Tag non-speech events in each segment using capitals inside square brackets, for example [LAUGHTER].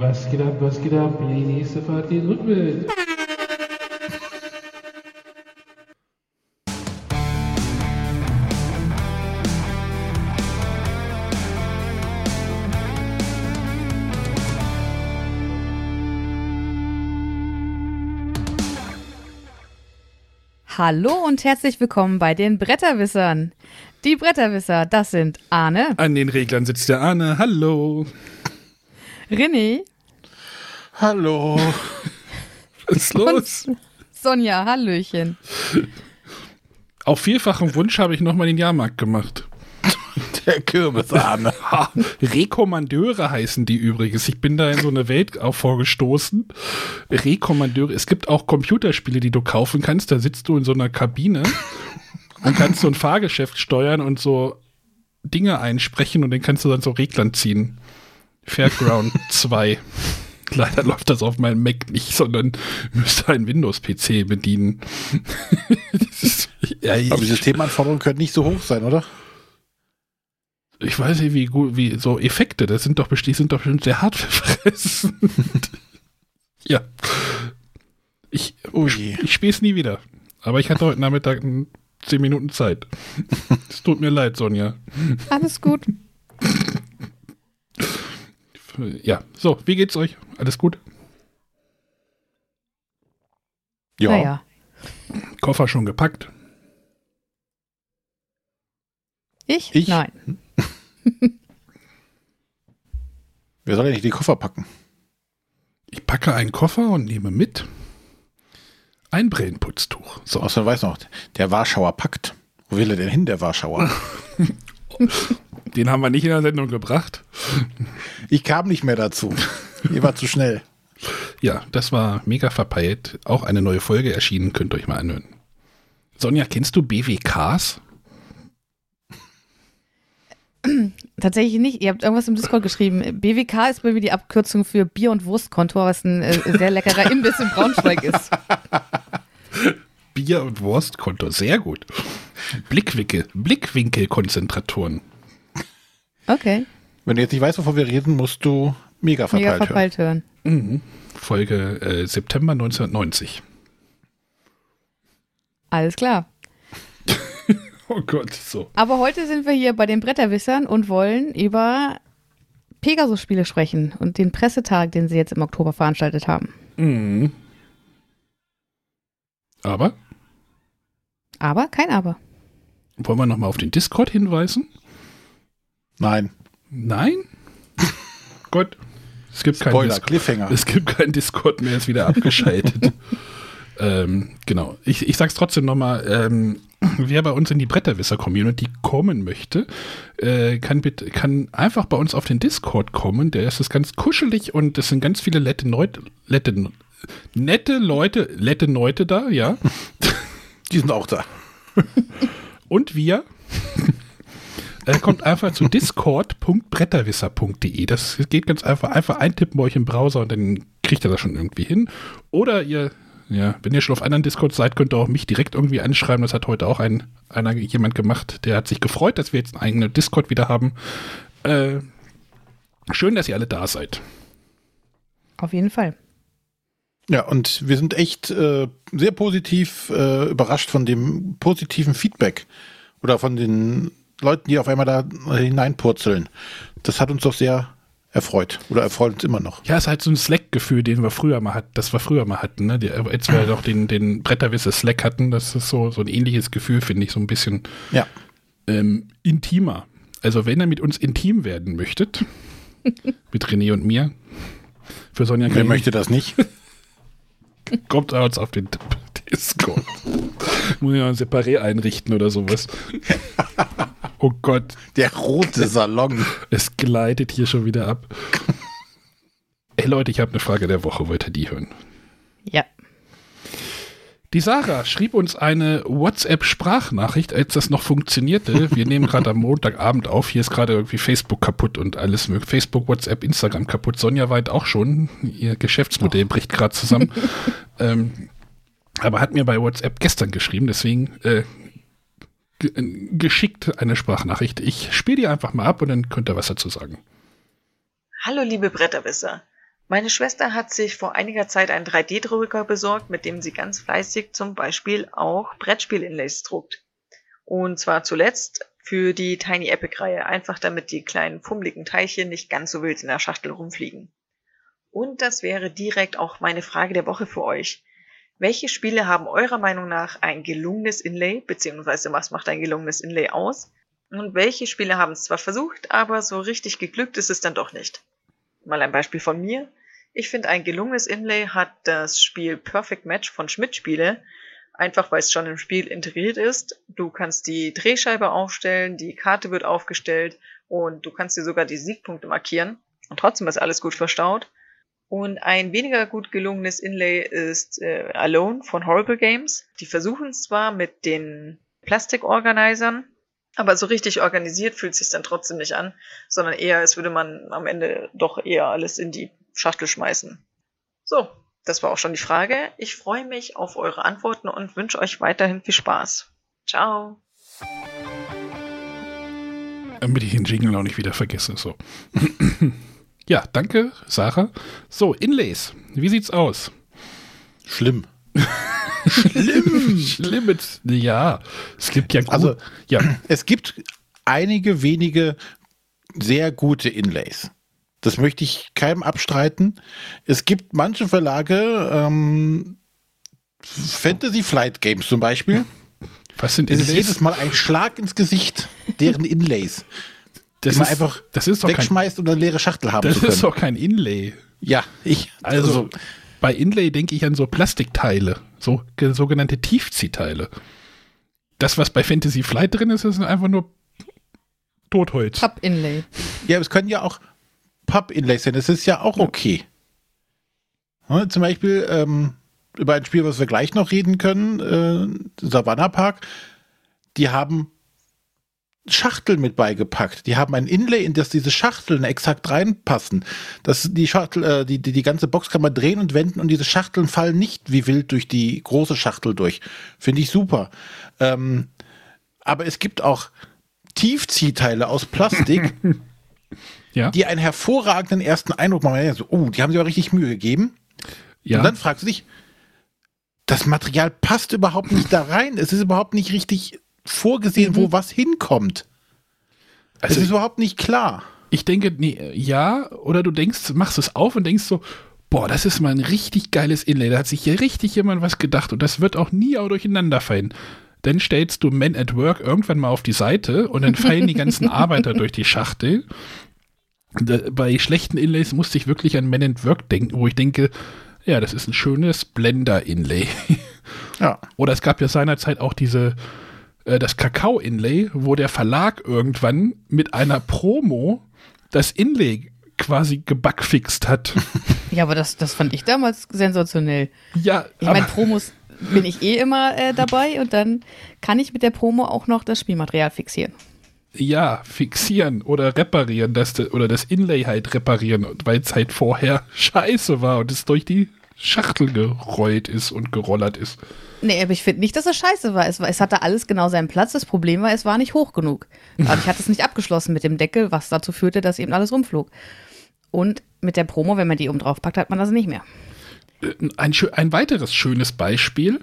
Was geht ab, was geht ab? Die nächste Fahrt geht rückwärts. Hallo und herzlich willkommen bei den Bretterwissern. Die Bretterwisser, das sind Arne, An den Reglern sitzt der Arne. Hallo. René Hallo. [LAUGHS] Was ist los? und Sonja. Hallöchen. Auf vielfachen Wunsch habe ich nochmal den Jahrmarkt gemacht. Der Kürbisahne. [LAUGHS] Rekommandeure heißen die übrigens. Ich bin da in so eine Welt auch vorgestoßen. Rekommandeure. Es gibt auch Computerspiele, die du kaufen kannst. Da sitzt du in so einer Kabine und kannst so ein Fahrgeschäft steuern und so Dinge einsprechen und dann kannst du dann so Reglern ziehen. Fairground 2. [LAUGHS] Leider läuft das auf meinem Mac nicht, sondern müsste ein Windows-PC bedienen. [LAUGHS] Ist- ja, ich, Aber die Systemanforderungen können nicht so hoch sein, oder? ich weiß nicht, wie gut, wie so Effekte, das sind doch bestimmt, sind doch bestimmt sehr hart verfressen. [LAUGHS] ja. Ich, Ui. ich spiele es nie wieder. Aber ich hatte heute Nachmittag 10 Minuten Zeit. Es tut mir leid, Sonja. Alles gut. Ja, so, wie geht's euch? Alles gut? Ja. Naja. Koffer schon gepackt? Ich? Ich? Nein. [LAUGHS] Wer soll denn nicht die Koffer packen? Ich packe einen Koffer und nehme mit ein Brillenputztuch. So, Außer weiß noch, der Warschauer packt. Wo will er denn hin, der Warschauer? [LAUGHS] [LAUGHS] den haben wir nicht in der Sendung gebracht. Ich kam nicht mehr dazu. Ihr war zu schnell. Ja, das war mega verpeilt. Auch eine neue Folge erschienen, könnt ihr euch mal anhören. Sonja, kennst du BWKs? Tatsächlich nicht. Ihr habt irgendwas im Discord geschrieben. BWK ist bei mir die Abkürzung für Bier- und Wurstkontor, was ein äh, sehr leckerer Imbiss in Braunschweig ist. [LAUGHS] Bier- und Wurstkonto, sehr gut. Blickwinkel, Blickwinkelkonzentratoren. Okay. Wenn du jetzt nicht weißt, wovon wir reden, musst du mega verpeilt, Mega hören. verpeilt hören. Mhm. Folge äh, September 1990. Alles klar. [LAUGHS] Oh Gott, so. Aber heute sind wir hier bei den Bretterwissern und wollen über Pegasus-Spiele sprechen und den Pressetag, den sie jetzt im Oktober veranstaltet haben. Mhm. Aber Aber kein Aber. wollen wir nochmal auf den Discord hinweisen? Nein. Nein? [LAUGHS] Gut. Es gibt keinen Spoiler, Discord. Cliffhanger. Es gibt keinen Discord mehr, ist wieder abgeschaltet. [LAUGHS] ähm, genau. Ich, ich sag's trotzdem nochmal, ähm, wer bei uns in die Bretterwisser-Community kommen möchte, äh, kann, bitte, kann einfach bei uns auf den Discord kommen. Der ist ganz kuschelig und es sind ganz viele lette Leute, lette, nette Leute, lette Leute da, ja. Die sind auch da. Und wir. Äh, kommt einfach zu discord.bretterwisser.de. Das geht ganz einfach. Einfach eintippen bei euch im Browser und dann kriegt ihr das schon irgendwie hin. Oder ihr, ja, wenn ihr schon auf anderen Discord seid, könnt ihr auch mich direkt irgendwie anschreiben. Das hat heute auch ein, einer, jemand gemacht. Der hat sich gefreut, dass wir jetzt einen eigenen Discord wieder haben. Äh, schön, dass ihr alle da seid. Auf jeden Fall. Ja, und wir sind echt äh, sehr positiv äh, überrascht von dem positiven Feedback oder von den Leuten, die auf einmal da hineinpurzeln. Das hat uns doch sehr erfreut oder erfreut uns immer noch. Ja, es ist halt so ein Slack-Gefühl, den wir früher mal hatten, das wir früher mal hatten, ne? Als wir [CLEARS THROAT] doch den, den Bretterwisse Slack hatten, das ist so, so ein ähnliches Gefühl, finde ich, so ein bisschen Ja. ähm, intimer. Also wenn ihr mit uns intim werden möchtet, [LAUGHS] mit René und mir, für Sonja Wer möchte das nicht? [LAUGHS] kommt uns auf den Discord. Muss ich mal separé einrichten oder sowas. oh Gott, Der rote Salon. es gleitet hier schon wieder ab. Ey Leute, ich habe eine Frage der Woche, wollt ihr die hören? Ja. Die Sarah schrieb uns eine WhatsApp-Sprachnachricht, als das noch funktionierte. Wir nehmen gerade am Montagabend auf. Hier ist gerade irgendwie Facebook kaputt und alles mögliche. Facebook, WhatsApp, Instagram kaputt. Sonja weit auch schon. Ihr Geschäftsmodell bricht gerade zusammen. [LAUGHS] ähm, aber hat mir bei WhatsApp gestern geschrieben, deswegen äh, ge geschickt eine Sprachnachricht. Ich spiele die einfach mal ab und dann könnt ihr was dazu sagen. Hallo liebe Bretterwisser. Meine Schwester hat sich vor einiger Zeit einen 3D-Drucker besorgt, mit dem sie ganz fleißig zum Beispiel auch Brettspiel-Inlays druckt. Und zwar zuletzt für die Tiny Epic-Reihe, einfach damit die kleinen fummeligen Teilchen nicht ganz so wild in der Schachtel rumfliegen. Und das wäre direkt auch meine Frage der Woche für euch. Welche Spiele haben eurer Meinung nach ein gelungenes Inlay, beziehungsweise was macht ein gelungenes Inlay aus? Und welche Spiele haben es zwar versucht, aber so richtig geglückt ist es dann doch nicht? Mal ein Beispiel von mir. Ich finde, ein gelungenes Inlay hat das Spiel Perfect Match von Schmidt Spiele, einfach weil es schon im Spiel integriert ist. Du kannst die Drehscheibe aufstellen, die Karte wird aufgestellt und du kannst dir sogar die Siegpunkte markieren. Und trotzdem ist alles gut verstaut. Und ein weniger gut gelungenes Inlay ist äh, Alone von Horrible Games. Die versuchen es zwar mit den Plastic-Organisern, aber so richtig organisiert fühlt es sich dann trotzdem nicht an, sondern eher, als würde man am Ende doch eher alles in die Schachtel schmeißen. So, das war auch schon die Frage. Ich freue mich auf eure Antworten und wünsche euch weiterhin viel Spaß. Ciao. Damit ich den Jingle auch nicht wieder vergesse. So. [CLEARS THROAT] ja, danke, Sarah. So, Inlays. Wie sieht's aus? Schlimm. Schlimm. [LAUGHS] Schlimm. Ja, es gibt ja gut. Also, ja. Es gibt einige wenige sehr gute Inlays. Das möchte ich keinem abstreiten. Es gibt manche Verlage, ähm, Fantasy Flight Games zum Beispiel. Was sind Es ist Inlays? jedes Mal ein Schlag ins Gesicht, deren Inlays. das ist, einfach das ist doch kein, wegschmeißt und eine leere Schachtel haben das zu können. ist doch kein Inlay. ja, ich. Also, bei Inlay denke ich an so Plastikteile, so ge- sogenannte Tiefziehteile. Das, was bei Fantasy Flight drin ist, ist einfach nur Totholz. Papp-Inlay. Ja, es können ja auch Pub-Inlays sein. Das ist ja auch okay. Ja, zum Beispiel ähm, über ein Spiel, was wir gleich noch reden können, äh, Savannah Park. Die haben Schachteln mit beigepackt. Die haben ein Inlay, in das diese Schachteln exakt reinpassen. Das, die, Schachtel, äh, die, die, die ganze Box kann man drehen und wenden und diese Schachteln fallen nicht wie wild durch die große Schachtel durch. Finde ich super. Ähm, aber es gibt auch Tiefziehteile aus Plastik, [LAUGHS] Ja, die einen hervorragenden ersten Eindruck machen. So, oh, die haben sich aber richtig Mühe gegeben. ja. Und dann fragst du dich, das Material passt überhaupt nicht da rein. Es ist überhaupt nicht richtig vorgesehen, wo was hinkommt. also es ist überhaupt nicht klar. ich denke, nee, ja, oder du denkst, machst es auf und denkst so, boah, das ist mal ein richtig geiles Inlay. Da hat sich hier richtig jemand was gedacht und das wird auch nie auch durcheinander fallen. Dann stellst du Men at Work irgendwann mal auf die Seite und dann fallen die ganzen [LAUGHS] Arbeiter durch die Schachtel. Da, bei schlechten Inlays musste ich wirklich an Men at Work denken, wo ich denke, ja, das ist ein schönes Blender-Inlay. Ja. Oder es gab ja seinerzeit auch diese, äh, das Kakao-Inlay, wo der Verlag irgendwann mit einer Promo das Inlay quasi gebugfixt hat. [LAUGHS] Ja, aber das, das fand ich damals sensationell. ja, Ich meine, Promos bin ich eh immer äh, dabei und dann kann ich mit der Promo auch noch das Spielmaterial fixieren. Ja, fixieren oder reparieren, das, oder das Inlay halt reparieren, weil es halt vorher [LAUGHS] scheiße war und es durch die Schachtel gerollt ist und gerollert ist. Nee, aber ich finde nicht, dass es scheiße war. Es, war. es hatte alles genau seinen Platz. Das Problem war, es war nicht hoch genug. Aber ich hatte es nicht abgeschlossen mit dem Deckel, was dazu führte, dass eben alles rumflog. Und mit der Promo, wenn man die oben drauf packt, hat man das nicht mehr. Ein, schö- ein weiteres schönes Beispiel,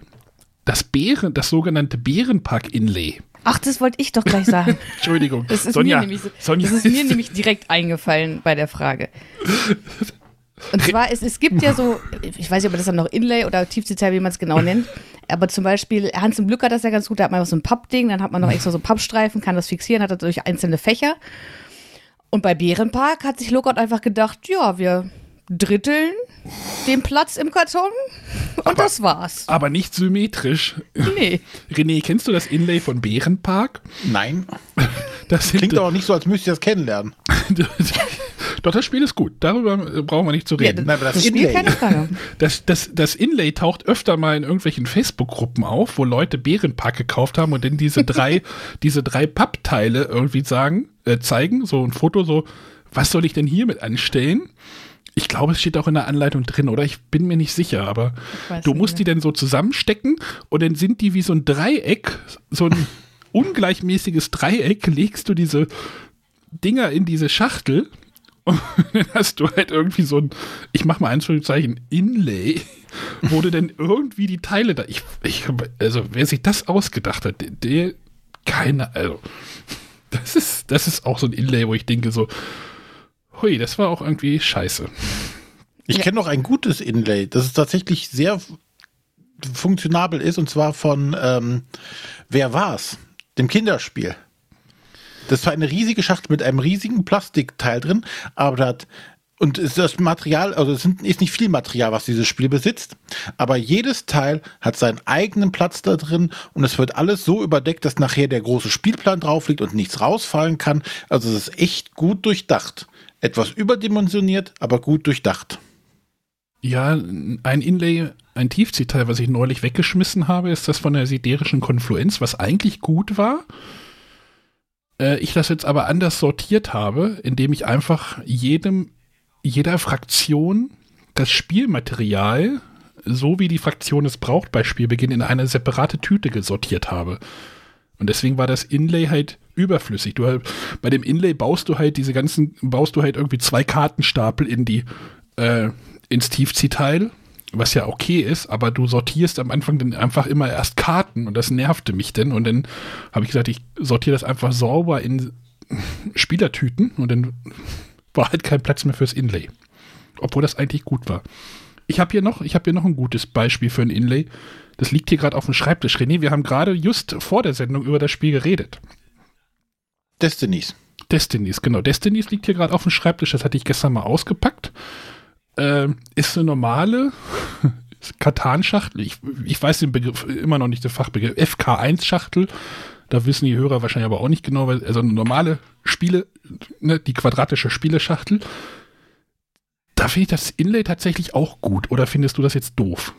das Bären, das sogenannte Bärenpark-Inlay. Ach, das wollte ich doch gleich sagen. [LAUGHS] Entschuldigung, Das ist, Sonja, mir, nämlich, so- Sonja das ist mir nämlich direkt eingefallen bei der Frage. Und zwar, es, es gibt ja so, ich weiß nicht, ob das dann noch Inlay oder Tiefziehteil, wie man es genau nennt, aber zum Beispiel, Hans im Glück hat das ja ganz gut, da hat man so ein Pappding, dann hat man noch extra so Pappstreifen, kann das fixieren, hat dadurch einzelne Fächer. Und bei Bärenpark hat sich Lookout einfach gedacht, ja, wir dritteln den Platz im Karton [LAUGHS] und das war's. aber nicht symmetrisch. Nee. [LAUGHS] René, kennst du das Inlay von Bärenpark? Nein. [LAUGHS] Das sind, Klingt aber auch nicht so, als müsste ich das kennenlernen. Doch, das Spiel ist gut. Darüber brauchen wir nicht zu Ja, reden. Nein, aber das das Spiel Inlay. keine Frage. Das, das, das Inlay taucht öfter mal in irgendwelchen Facebook-Gruppen auf, wo Leute Bärenpark gekauft haben und dann diese drei, diese drei Pappteile irgendwie sagen, äh, zeigen, so ein Foto, so, was soll ich denn hiermit anstellen? Ich glaube, es steht auch in der Anleitung drin, oder? Ich bin mir nicht sicher, aber du musst mehr. die dann so zusammenstecken und dann sind die wie so ein Dreieck, so ein [LAUGHS] ungleichmäßiges Dreieck, legst du diese Dinger in diese Schachtel Und [LAUGHS] dann hast du halt irgendwie so ein, ich mach mal Anführungszeichen, Inlay, wo du denn irgendwie die Teile da, ich, ich, also wer sich das ausgedacht hat, der, der keine, also, [LAUGHS] das ist, das ist auch so ein Inlay, wo ich denke so, hui, das war auch irgendwie scheiße. Ich Ja. kenne noch ein gutes Inlay, das ist tatsächlich sehr funktionabel ist, und zwar von ähm, Wer war's? Dem Kinderspiel. Das war eine riesige Schachtel mit einem riesigen Plastikteil drin, aber das und ist das Material, also es sind, ist nicht viel Material, was dieses Spiel besitzt, aber jedes Teil hat seinen eigenen Platz da drin und es wird alles so überdeckt, dass nachher der große Spielplan drauf liegt und nichts rausfallen kann. Also es ist echt gut durchdacht. Etwas überdimensioniert, aber gut durchdacht. Ja, ein Inlay, ein Tiefziehteil, was ich neulich weggeschmissen habe, ist das von der siderischen Konfluenz, was eigentlich gut war. Äh, ich das jetzt aber anders sortiert habe, indem ich einfach jedem, jeder Fraktion das Spielmaterial, so wie die Fraktion es braucht bei Spielbeginn, in eine separate Tüte gesortiert habe. Und deswegen war das Inlay halt überflüssig. Du bei dem Inlay baust du halt diese ganzen, baust du halt irgendwie zwei Kartenstapel in die, äh, ins Tiefziehteil, was ja okay ist, aber du sortierst am Anfang dann einfach immer erst Karten und das nervte mich denn. Und dann habe ich gesagt, ich sortiere das einfach sauber in Spielertüten und dann war halt kein Platz mehr fürs Inlay. Obwohl das eigentlich gut war. Ich habe hier noch, ich habe hier noch ein gutes Beispiel für ein Inlay. Das liegt hier gerade auf dem Schreibtisch. René, wir haben gerade just vor der Sendung über das Spiel geredet. Destinies. Destinies, genau. Destinies liegt hier gerade auf dem Schreibtisch. Das hatte ich gestern mal ausgepackt. Ähm, ist eine normale [LAUGHS] Katan-Schachtel. Ich, ich weiß den Begriff immer noch nicht, den Fachbegriff. FK1-Schachtel. Da wissen die Hörer wahrscheinlich aber auch nicht genau, weil, also eine normale Spiele, ne, die quadratische Spieleschachtel. Da finde ich das Inlay tatsächlich auch gut. Oder findest du das jetzt doof?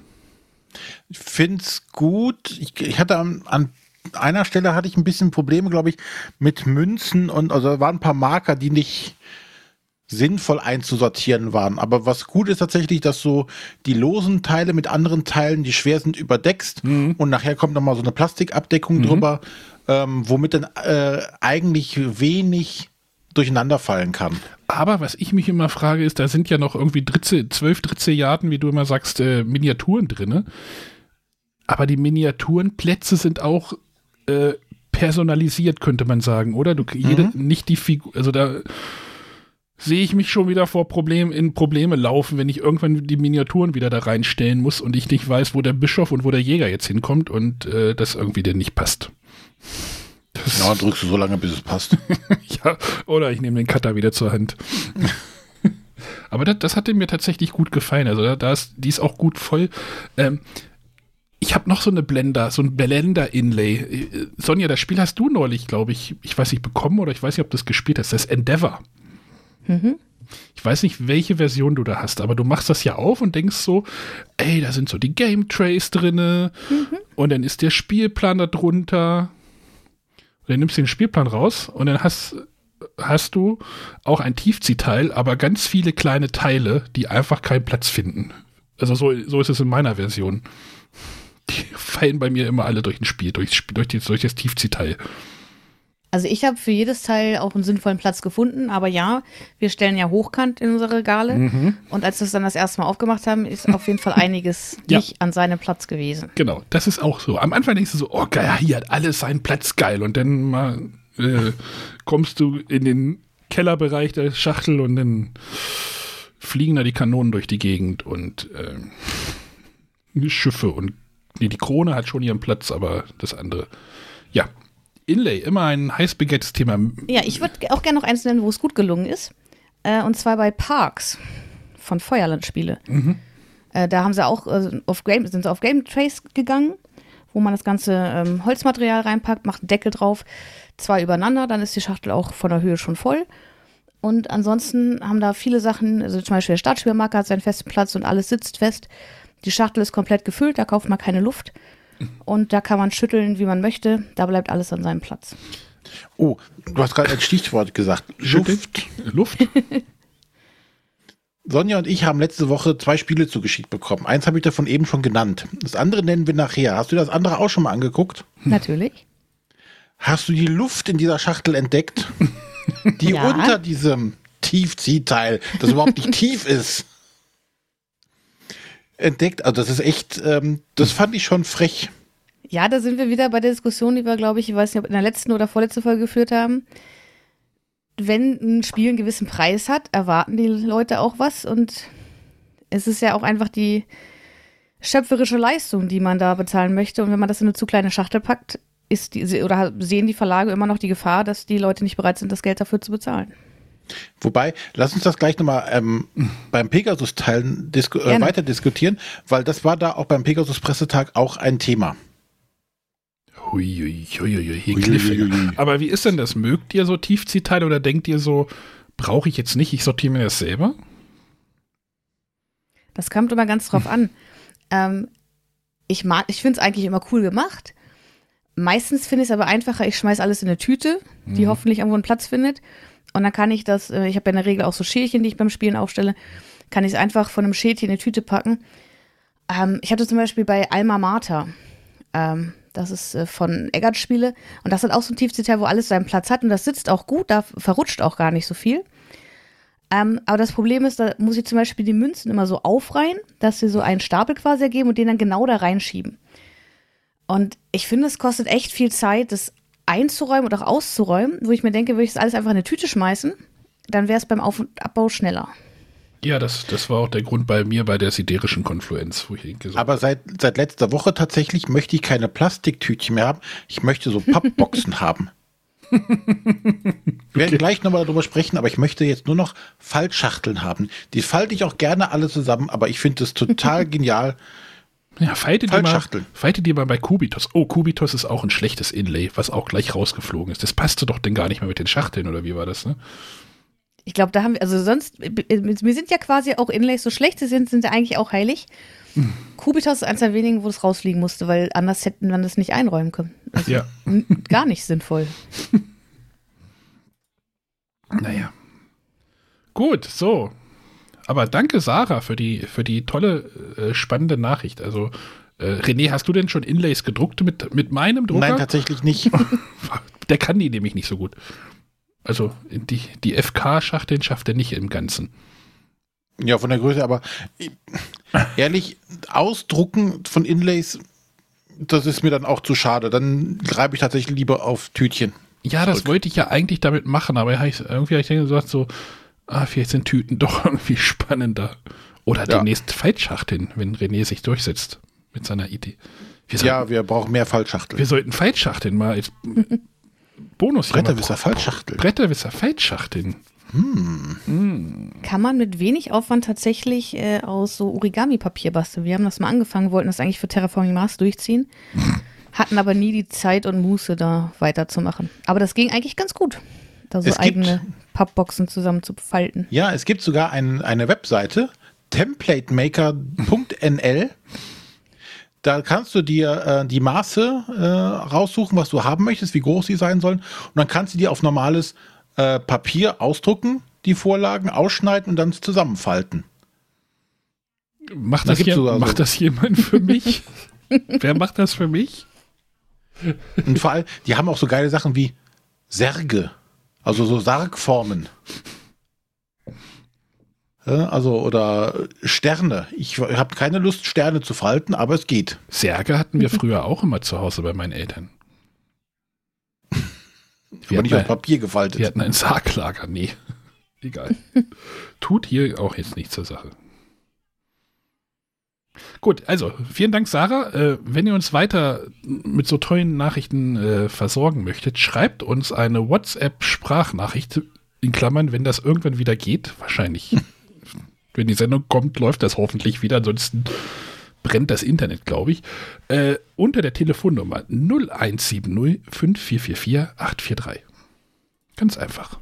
Ich find's gut. Ich, ich hatte an, an einer Stelle hatte ich ein bisschen Probleme, glaube ich, mit Münzen und also da waren ein paar Marker, die nicht sinnvoll einzusortieren waren. Aber was gut ist tatsächlich, dass so die losen Teile mit anderen Teilen, die schwer sind, überdeckst und nachher kommt nochmal so eine Plastikabdeckung drüber, ähm, womit dann äh, eigentlich wenig durcheinander fallen kann. Aber was ich mich immer frage, ist, da sind ja noch irgendwie Dritze, zwölf Dritzeljarden, wie du immer sagst, äh, Miniaturen drinne. Aber die Miniaturenplätze sind auch äh, personalisiert, könnte man sagen, oder? Du, jede, nicht die Figur, also da sehe ich mich schon wieder vor Problem, in Probleme laufen, wenn ich irgendwann die Miniaturen wieder da reinstellen muss und ich nicht weiß, wo der Bischof und wo der Jäger jetzt hinkommt und äh, das irgendwie denn nicht passt. Ja, drückst du so lange, bis es passt. [LAUGHS] ja, oder ich nehme den Cutter wieder zur Hand. [LAUGHS] Aber das, das hat mir tatsächlich gut gefallen. Also da, da ist, die ist auch gut voll. Ähm, ich habe noch so eine Blender, so ein Blender-Inlay. Äh, Sonja, das Spiel hast du neulich, glaube ich, ich weiß nicht, bekommen oder ich weiß nicht, ob du das gespielt hast. Das ist Endeavor. Ich weiß nicht, welche Version du da hast, aber du machst das ja auf und denkst so, ey, da sind so die Game Trays drinne und dann ist der Spielplan da drunter. Dann nimmst du den Spielplan raus und dann hast, hast du auch ein Tiefziehteil, aber ganz viele kleine Teile, die einfach keinen Platz finden. Also so, so ist es in meiner Version. Die [LAUGHS] fallen bei mir immer alle durch ein Spiel, durch, die, durch das Tiefziehteil. Also ich habe für jedes Teil auch einen sinnvollen Platz gefunden, aber ja, wir stellen ja hochkant in unsere Regale Mhm. und als wir es dann das erste Mal aufgemacht haben, ist auf jeden Fall einiges [LAUGHS] Ja. nicht an seinem Platz gewesen. Genau, das ist auch so. Am Anfang denkst du so, oh geil, hier hat alles seinen Platz, geil. Und dann mal äh, kommst du in den Kellerbereich der Schachtel und dann fliegen da die Kanonen durch die Gegend und äh, Schiffe und nee, die Krone hat schon ihren Platz, aber das andere. Ja. Inlay, immer ein heiß begehrtes Thema. Ja, ich würde auch gerne noch eins nennen, wo es gut gelungen ist. Äh, und zwar bei Parks von Feuerland Spiele. Äh, da haben sie auch äh, auf Game, sind sie auf Game Trace gegangen, wo man das ganze ähm, Holzmaterial reinpackt, macht einen Deckel drauf, zwei übereinander, dann ist die Schachtel auch von der Höhe schon voll. Und ansonsten haben da viele Sachen, also zum Beispiel der Startspielmarker hat seinen festen Platz und alles sitzt fest. Die Schachtel ist komplett gefüllt, da kauft man keine Luft. Und da kann man schütteln, wie man möchte. Da bleibt alles an seinem Platz. Oh, du hast gerade ein Stichwort gesagt. Luft. Luft? [LAUGHS] Sonja und ich haben letzte Woche zwei Spiele zugeschickt bekommen. Eins habe ich davon eben schon genannt. Das andere nennen wir nachher. Hast du das andere auch schon mal angeguckt? Natürlich. Hast du die Luft in dieser Schachtel entdeckt, die [LAUGHS] Ja. unter diesem Tiefziehteil, das überhaupt nicht [LAUGHS] tief ist. Entdeckt, also das ist echt, ähm, das fand ich schon frech. Ja, da sind wir wieder bei der Diskussion, die wir, glaube ich, ich weiß nicht, ob in der letzten oder vorletzten Folge geführt haben. Wenn ein Spiel einen gewissen Preis hat, erwarten die Leute auch was und es ist ja auch einfach die schöpferische Leistung, die man da bezahlen möchte. Und wenn man das in eine zu kleine Schachtel packt, ist die, oder sehen die Verlage immer noch die Gefahr, dass die Leute nicht bereit sind, das Geld dafür zu bezahlen. Wobei, lass uns das gleich nochmal ähm, beim Pegasus-Teil disku äh, weiter diskutieren, weil das war da auch beim Pegasus-Pressetag auch ein Thema. Hui, hui, hui, hui, Aber wie ist denn das? Mögt ihr so Tiefziehteile oder denkt ihr so, brauche ich jetzt nicht, ich sortiere mir das selber? Das kommt immer ganz drauf an. Ähm, ich mag, ich finde es eigentlich immer cool gemacht. Meistens finde ich es aber einfacher, ich schmeiße alles in eine Tüte, die mhm. hoffentlich irgendwo einen Platz findet. Und dann kann ich das, äh, ich habe ja in der Regel auch so Schälchen, die ich beim Spielen aufstelle, kann ich es einfach von einem Schälchen in eine Tüte packen. Ähm, ich hatte zum Beispiel bei Alma Mater, ähm, das ist äh, von Eggert Spiele, und das hat auch so ein Tiefdetail, wo alles seinen Platz hat und das sitzt auch gut, da verrutscht auch gar nicht so viel. Ähm, aber das Problem ist, da muss ich zum Beispiel die Münzen immer so aufreihen, dass sie so einen Stapel quasi ergeben und den dann genau da reinschieben. Und ich finde, es kostet echt viel Zeit, das einzuräumen und auch auszuräumen, wo ich mir denke, würde ich das alles einfach in eine Tüte schmeißen, dann wäre es beim Auf- und Abbau schneller. Ja, das, das war auch der Grund bei mir bei der siderischen Konfluenz, wo ich denke, so. Aber seit, seit letzter Woche tatsächlich möchte ich keine Plastiktütchen mehr haben. Ich möchte so Pappboxen [LAUGHS] haben. Wir werden gleich nochmal darüber sprechen, aber ich möchte jetzt nur noch Faltschachteln haben. Die falte ich auch gerne alle zusammen, aber ich finde es total [LAUGHS] genial. Ja, falte die, mal, falte die mal bei Kubitos. Oh, Kubitos ist auch ein schlechtes Inlay, was auch gleich rausgeflogen ist. Das passte doch denn gar nicht mehr mit den Schachteln, oder wie war das, ne? Ich glaube, da haben wir, also sonst, mir sind ja quasi auch Inlays so schlecht sie sind, sind ja eigentlich auch heilig. Kubitos ist eins der wenigen, wo es rausfliegen musste, weil anders hätten wir das nicht einräumen können. Also ja. Gar nicht sinnvoll. [LAUGHS] naja. Gut, so. Aber danke, Sarah, für die, für die tolle, äh, spannende Nachricht. Also, äh, René, hast du denn schon Inlays gedruckt mit, mit meinem Drucker? Nein, tatsächlich nicht. [LAUGHS] Der kann die nämlich nicht so gut. Also, die, die FK-Schachteln schafft er nicht im Ganzen. Ja, von der Größe, aber ehrlich, ausdrucken von Inlays, das ist mir dann auch zu schade. Dann greife ich tatsächlich lieber auf Tütchen. Ja, zurück. das wollte ich ja eigentlich damit machen, aber irgendwie habe ich dann gesagt, so, ah, vielleicht sind Tüten [LAUGHS] doch irgendwie spannender. Oder ja. demnächst Faltschachteln, wenn René sich durchsetzt mit seiner Idee. Wir sollten, ja, wir brauchen mehr Faltschachteln. Wir sollten Faltschachteln mal als [LAUGHS] Bonus Bretterwisser Faltschachteln. Bretterwisser Faltschachteln. Hm. Kann man mit wenig Aufwand tatsächlich äh, aus so Origami-Papier basteln. Wir haben das mal angefangen, wollten das eigentlich für Terraforming Mars durchziehen, [LAUGHS] hatten aber nie die Zeit und Muße, da weiterzumachen. Aber das ging eigentlich ganz gut, da so es eigene Pappboxen zusammen zu falten. Ja, es gibt sogar ein, eine Webseite, templatemaker.nl. Da kannst du dir äh, die Maße äh, raussuchen, was du haben möchtest, wie groß sie sein sollen. Und dann kannst du die auf normales äh, Papier ausdrucken, die Vorlagen ausschneiden und dann zusammenfalten. Macht, das, hier, also macht das jemand für mich? [LAUGHS] Wer macht das für mich? Und vor allem, die haben auch so geile Sachen wie Särge, also so Sargformen. Also, oder Sterne. Ich habe keine Lust, Sterne zu falten, aber es geht. Särge hatten wir früher auch immer zu Hause bei meinen Eltern. Wir Aber nicht auf Papier gefaltet. Wir hatten ein Sarglager. Nee, egal. Tut hier auch jetzt nichts zur Sache. Gut, also vielen Dank, Sarah. Äh, wenn ihr uns weiter mit so tollen Nachrichten äh, versorgen möchtet, schreibt uns eine WhatsApp-Sprachnachricht in Klammern, wenn das irgendwann wieder geht. Wahrscheinlich, [LAUGHS] wenn die Sendung kommt, läuft das hoffentlich wieder. Ansonsten brennt das Internet, glaube ich, äh, unter der Telefonnummer 0170 5444 843. Ganz einfach.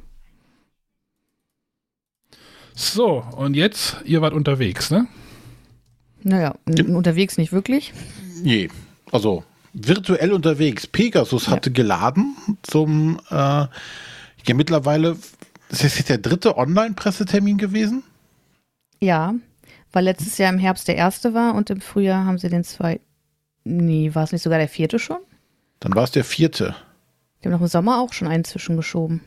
So, und jetzt, ihr wart unterwegs, ne? Naja, unterwegs nicht wirklich. Nee, also virtuell unterwegs. Pegasus ja. hatte geladen zum, äh, ja, mittlerweile, das ist jetzt der dritte Online-Pressetermin gewesen? Ja, weil letztes Jahr im Herbst der erste war und im Frühjahr haben sie den zweiten. Nee, war es nicht sogar der vierte schon? Dann war es der vierte. Die haben noch im Sommer auch schon einen zwischengeschoben.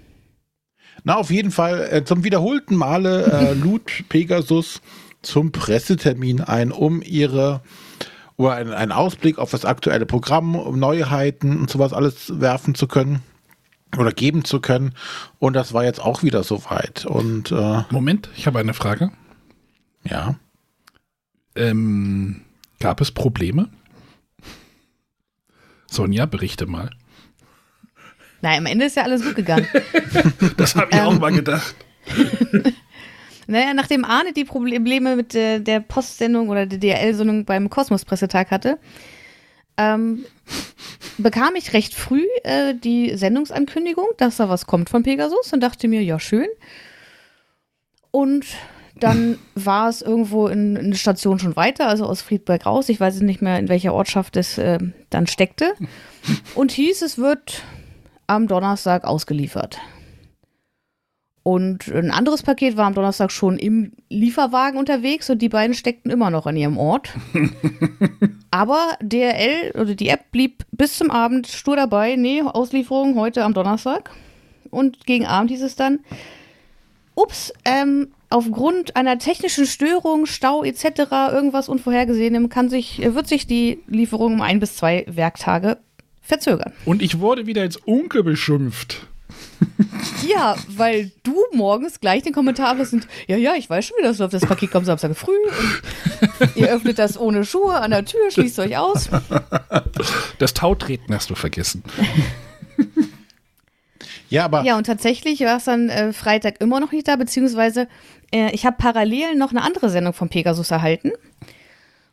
Na, auf jeden Fall äh, zum wiederholten Male äh, [LAUGHS] lud Pegasus zum Pressetermin ein, um ihre oder einen, einen Ausblick auf das aktuelle Programm, um Neuheiten und sowas alles werfen zu können oder geben zu können. Und das war jetzt auch wieder soweit. Und äh, Moment, ich habe eine Frage. ja, Ähm, gab es Probleme? Sonja, berichte mal. Nein, am Ende ist ja alles gut gegangen. [LAUGHS] Das habe ich Ähm. auch mal gedacht. [LAUGHS] Naja, nachdem Arne die Probleme mit äh, der Postsendung oder der DRL-Sendung beim Kosmos-Pressetag hatte, ähm, bekam ich recht früh äh, die Sendungsankündigung, dass da was kommt von Pegasus und dachte mir, ja, schön. Und dann [LAUGHS] war es irgendwo in, in der Station schon weiter, also aus Friedberg raus. Ich weiß nicht mehr, in welcher Ortschaft es äh, dann steckte. [LAUGHS] Und hieß, es wird am Donnerstag ausgeliefert. Und ein anderes Paket war am Donnerstag schon im Lieferwagen unterwegs und die beiden steckten immer noch an ihrem Ort. [LAUGHS] Aber DRL oder die App blieb bis zum Abend stur dabei. Nee, Auslieferung heute am Donnerstag. Und gegen Abend hieß es dann, ups, ähm, aufgrund einer technischen Störung, Stau etc., irgendwas Unvorhergesehenem, kann sich, wird sich die Lieferung um ein bis zwei Werktage verzögern. Und ich wurde wieder als Unke beschimpft. Ja, weil du morgens gleich den Kommentar ablässt und ja, ja, ich weiß schon, wie das läuft. Das Paket kommt Samstag früh und ihr öffnet das ohne Schuhe an der Tür, schließt euch aus. Das Tautreten hast du vergessen. [LAUGHS] ja, aber Ja, und tatsächlich war es dann äh, Freitag immer noch nicht da, beziehungsweise äh, ich habe parallel noch eine andere Sendung von Pegasus erhalten.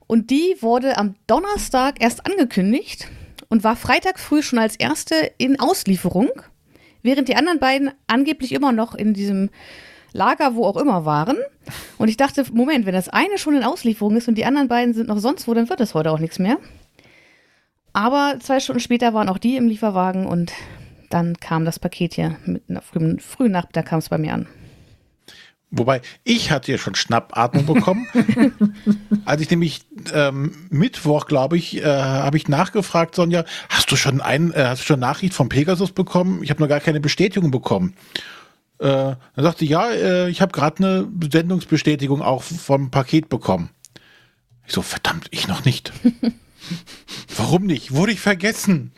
Und die wurde am Donnerstag erst angekündigt und war Freitag früh schon als erste in Auslieferung, während die anderen beiden angeblich immer noch in diesem Lager, wo auch immer waren. Und ich dachte, Moment, wenn das eine schon in Auslieferung ist und die anderen beiden sind noch sonst wo, dann wird das heute auch nichts mehr. Aber zwei Stunden später waren auch die im Lieferwagen und dann kam das Paket hier. Mit einer frühen, frühen Nachmittag kam es bei mir an. Wobei, ich hatte ja schon Schnappatmung bekommen. [LAUGHS] Als ich nämlich ähm, Mittwoch, glaube ich, äh, habe ich nachgefragt, Sonja, hast du schon ein, äh, hast du schon Nachricht von Pegasus bekommen? Ich habe noch gar keine Bestätigung bekommen. Äh, dann sagte sie, ja, äh, ich habe gerade eine Sendungsbestätigung auch vom Paket bekommen. Ich so, verdammt, ich noch nicht. [LAUGHS] Warum nicht? Wurde ich vergessen?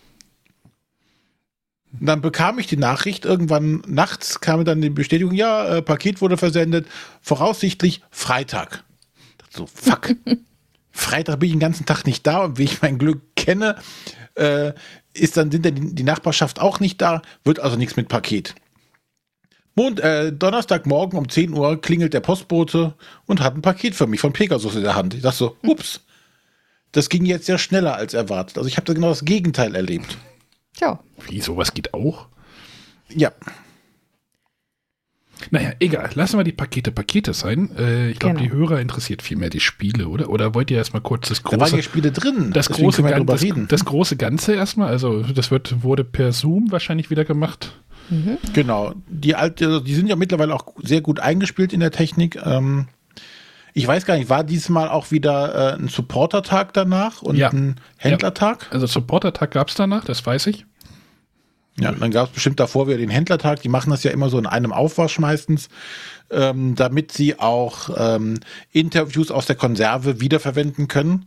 Und dann bekam ich die Nachricht, irgendwann nachts kam dann die Bestätigung, ja, äh, Paket wurde versendet, voraussichtlich Freitag. So, fuck. [LAUGHS] Freitag bin ich den ganzen Tag nicht da und wie ich mein Glück kenne, äh, ist dann, sind dann die, Nachbarschaft auch nicht da, wird also nichts mit Paket. Mond, äh, Donnerstagmorgen um 10 Uhr klingelt der Postbote und hat ein Paket für mich von Pegasus in der Hand. Ich dachte so, ups, das ging jetzt ja schneller als erwartet. Also ich habe da genau das Gegenteil erlebt. Tja, Wie, sowas geht auch? Ja, Naja, egal. Lassen wir die Pakete Pakete sein. Äh, ich glaube, Genau. die Hörer interessiert viel mehr die Spiele, oder? Oder wollt ihr erstmal kurz das da waren große, ja Spiele drin. das, große, Gan- drüber das, reden. das große Ganze erstmal? Also, das wird, wurde per Zoom wahrscheinlich wieder gemacht. Genau. Die alte, also die sind ja mittlerweile auch sehr gut eingespielt in der Technik. Ähm, ich weiß gar nicht, war diesmal auch wieder äh, ein Supporter-Tag danach und Ja. ein Händlertag? Also, Supporter-Tag gab es danach, das weiß ich. Ja, dann gab es bestimmt davor wieder den Händlertag. Die machen das ja immer so in einem Aufwasch meistens, ähm, damit sie auch ähm, Interviews aus der Konserve wiederverwenden können.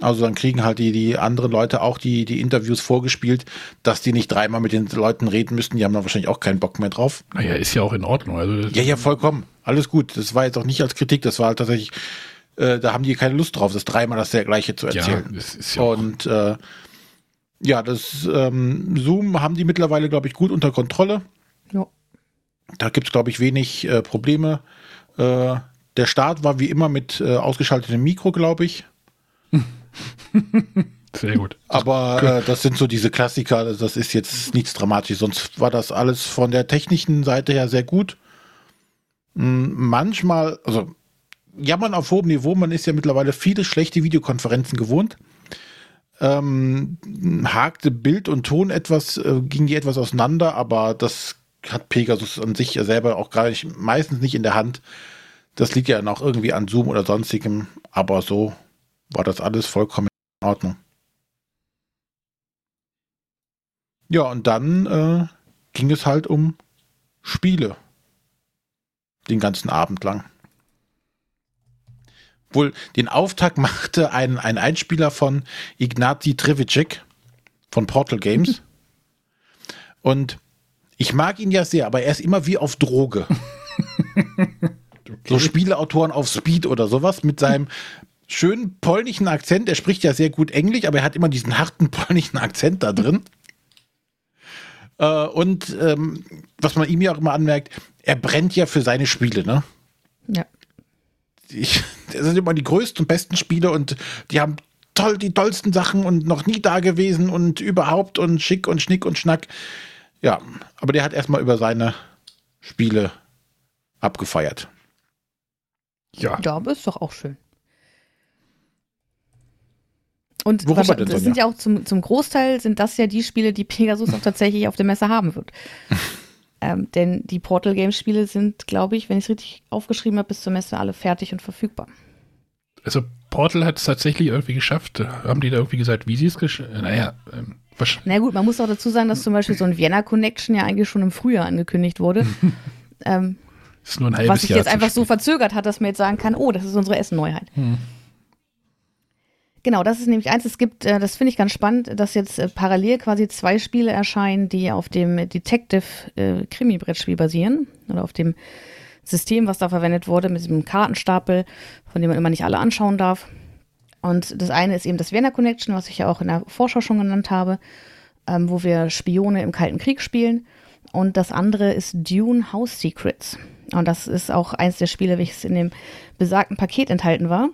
Also dann kriegen halt die, die anderen Leute auch die, die Interviews vorgespielt, dass die nicht dreimal mit den Leuten reden müssten. Die haben dann wahrscheinlich auch keinen Bock mehr drauf. Naja, ist ja auch in Ordnung. Also, Ja, ja, vollkommen. Alles gut. Das war jetzt auch nicht als Kritik. Das war halt tatsächlich, äh, da haben die keine Lust drauf, das dreimal das der gleiche zu ja, erzählen. das ist ja Und äh, ja, das ähm, Zoom haben die mittlerweile, glaube ich, gut unter Kontrolle. ja. Da gibt es, glaube ich, wenig äh, Probleme. Äh, der Start war wie immer mit äh, ausgeschaltetem Mikro, glaube ich. [LAUGHS] sehr gut. Aber äh, das sind so diese Klassiker. Das ist jetzt nichts Dramatisches. Sonst war das alles von der technischen Seite her sehr gut. Mm, Manchmal, also jammern auf hohem Niveau. Man ist ja mittlerweile viele schlechte Videokonferenzen gewohnt. Ähm, hakte Bild und Ton etwas, äh, ging die etwas auseinander, aber das hat Pegasus an sich ja selber auch gar nicht, meistens nicht in der Hand. Das liegt ja auch irgendwie an Zoom oder sonstigem, aber so war das alles vollkommen in Ordnung. Ja, und dann äh, ging es halt um Spiele. Den ganzen Abend lang. Wohl, den Auftakt machte ein, ein Einspieler von Ignazi Trevicek von Portal Games. [LAUGHS] Und ich mag ihn ja sehr, aber er ist immer wie auf Droge. [LAUGHS] So Spieleautoren auf Speed oder sowas mit seinem schönen polnischen Akzent. Er spricht ja sehr gut Englisch, aber er hat immer diesen harten [LAUGHS] polnischen Akzent da drin. Äh, und ähm, was man ihm ja auch immer anmerkt, er brennt ja für seine Spiele, ne? Ja. Ich, das sind immer die größten und besten Spiele und die haben toll die tollsten Sachen und noch nie da gewesen und überhaupt und schick und schnick und schnack. Ja, aber der hat erstmal über seine Spiele abgefeiert. Ja. Ja, aber ist doch auch schön. Und Worüber denn, das sind ja auch zum, zum Großteil sind das ja die Spiele, die Pegasus auch tatsächlich auf der Messe haben wird. [LAUGHS] ähm, denn die Portal Games Spiele sind, glaube ich, wenn ich es richtig aufgeschrieben habe, bis zur Messe alle fertig und verfügbar. Also Portal hat es tatsächlich irgendwie geschafft. Haben die da irgendwie gesagt, wie sie es geschafft Naja, ähm, wahrscheinlich. Na gut, man muss auch dazu sagen, dass zum Beispiel so ein Vienna Connection ja eigentlich schon im Frühjahr angekündigt wurde. [LAUGHS] ähm, Ist nur ein halbes was sich Jahr jetzt einfach so verzögert hat, dass man jetzt sagen kann, oh, das ist unsere Essen-Neuheit. Genau, das ist nämlich eins. Es gibt, äh, das finde ich ganz spannend, dass jetzt äh, parallel quasi zwei Spiele erscheinen, die auf dem Detective-Krimi-Brettspiel basieren oder auf dem System, was da verwendet wurde, mit diesem Kartenstapel, von dem man immer nicht alle anschauen darf. Und das eine ist eben das Vienna Connection, was ich ja auch in der Vorschau schon genannt habe, ähm, wo wir Spione im Kalten Krieg spielen. Und das andere ist Dune House Secrets. Und das ist auch eins der Spiele, welches in dem besagten Paket enthalten war.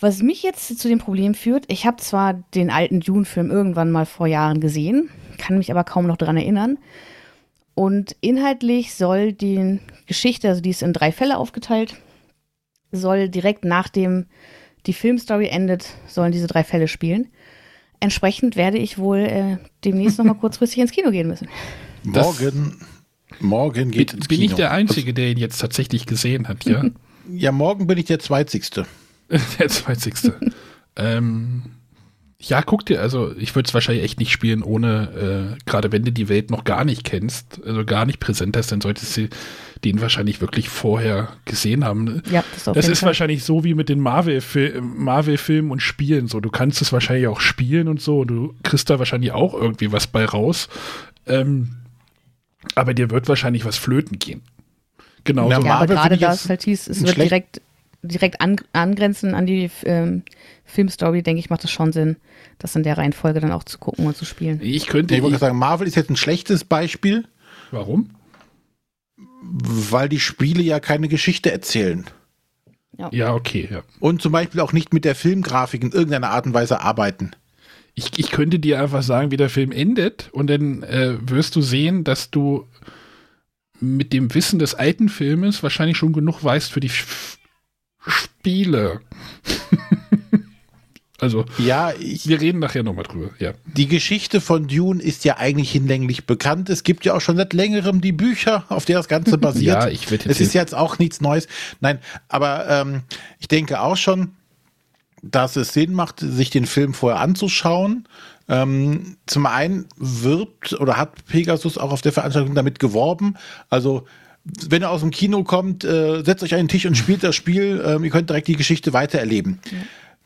Was mich jetzt zu dem Problem führt, ich habe zwar den alten Dune-Film irgendwann mal vor Jahren gesehen, kann mich aber kaum noch dran erinnern. Und inhaltlich soll die Geschichte, also die ist in drei Fälle aufgeteilt, soll direkt nachdem die Filmstory endet, sollen diese drei Fälle spielen. Entsprechend werde ich wohl äh, demnächst noch mal [LAUGHS] kurzfristig ins Kino gehen müssen. Das- morgen, morgen geht Bin, ins bin ich Kino. der Einzige, der ihn jetzt tatsächlich gesehen hat, ja? [LAUGHS] Ja, morgen bin ich der Zweitigste. [LAUGHS] der 20. ähm, ja, guck dir, also ich würde es wahrscheinlich echt nicht spielen, ohne, äh, gerade wenn du die Welt noch gar nicht kennst, also gar nicht präsent hast, dann solltest du den wahrscheinlich wirklich vorher gesehen haben. Ja, das Das ist Fall. wahrscheinlich so wie mit den Marvel-Filmen Marvel und Spielen. So, du kannst es wahrscheinlich auch spielen und so. Und du kriegst da wahrscheinlich auch irgendwie was bei raus. Ähm, aber dir wird wahrscheinlich was flöten gehen. Genau. Ja, aber gerade da es halt hieß, es wird schlecht- direkt, direkt an, angrenzen an die ähm, Filmstory, denke ich, macht es schon Sinn, das in der Reihenfolge dann auch zu gucken und zu spielen. ich könnte. Ich wollte sagen, Marvel ist jetzt ein schlechtes Beispiel, warum? weil die Spiele ja keine Geschichte erzählen. Ja, okay, ja. Und zum Beispiel auch nicht mit der Filmgrafik in irgendeiner Art und Weise arbeiten. Ich, ich könnte dir einfach sagen, wie der Film endet und dann äh, wirst du sehen, dass du mit dem Wissen des alten Filmes wahrscheinlich schon genug weißt für die Spiele. [LAUGHS] also, Ja, ich, wir reden nachher nochmal drüber, ja. die Geschichte von Dune ist ja eigentlich hinlänglich bekannt. Es gibt ja auch schon seit längerem die Bücher, auf der das Ganze [LAUGHS] basiert. Ja, ich jetzt Es ist jetzt auch nichts Neues. Nein, aber ähm, ich denke auch schon, dass es Sinn macht, sich den Film vorher anzuschauen. Ähm, zum einen wirbt oder hat Pegasus auch auf der Veranstaltung damit geworben. Also wenn er aus dem Kino kommt, äh, setzt euch an den Tisch und spielt das Spiel. Ähm, ihr könnt direkt die Geschichte weitererleben.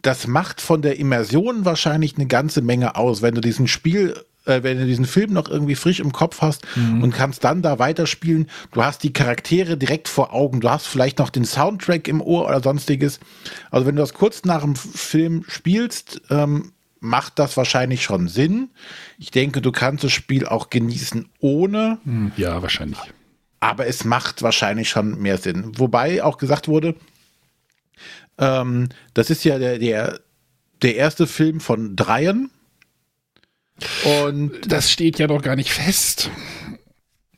Das macht von der Immersion wahrscheinlich eine ganze Menge aus, wenn du diesen Spiel, äh, wenn du diesen Film noch irgendwie frisch im Kopf hast und kannst dann da weiterspielen. Du hast die Charaktere direkt vor Augen. Du hast vielleicht noch den Soundtrack im Ohr oder sonstiges. Also wenn du das kurz nach dem Film spielst, ähm, macht das wahrscheinlich schon Sinn. Ich denke, du kannst das Spiel auch genießen ohne. Hm, Ja, wahrscheinlich. Aber es macht wahrscheinlich schon mehr Sinn. Wobei auch gesagt wurde, ähm, das ist ja der, der, der erste Film von dreien. Und Das steht ja noch gar nicht fest.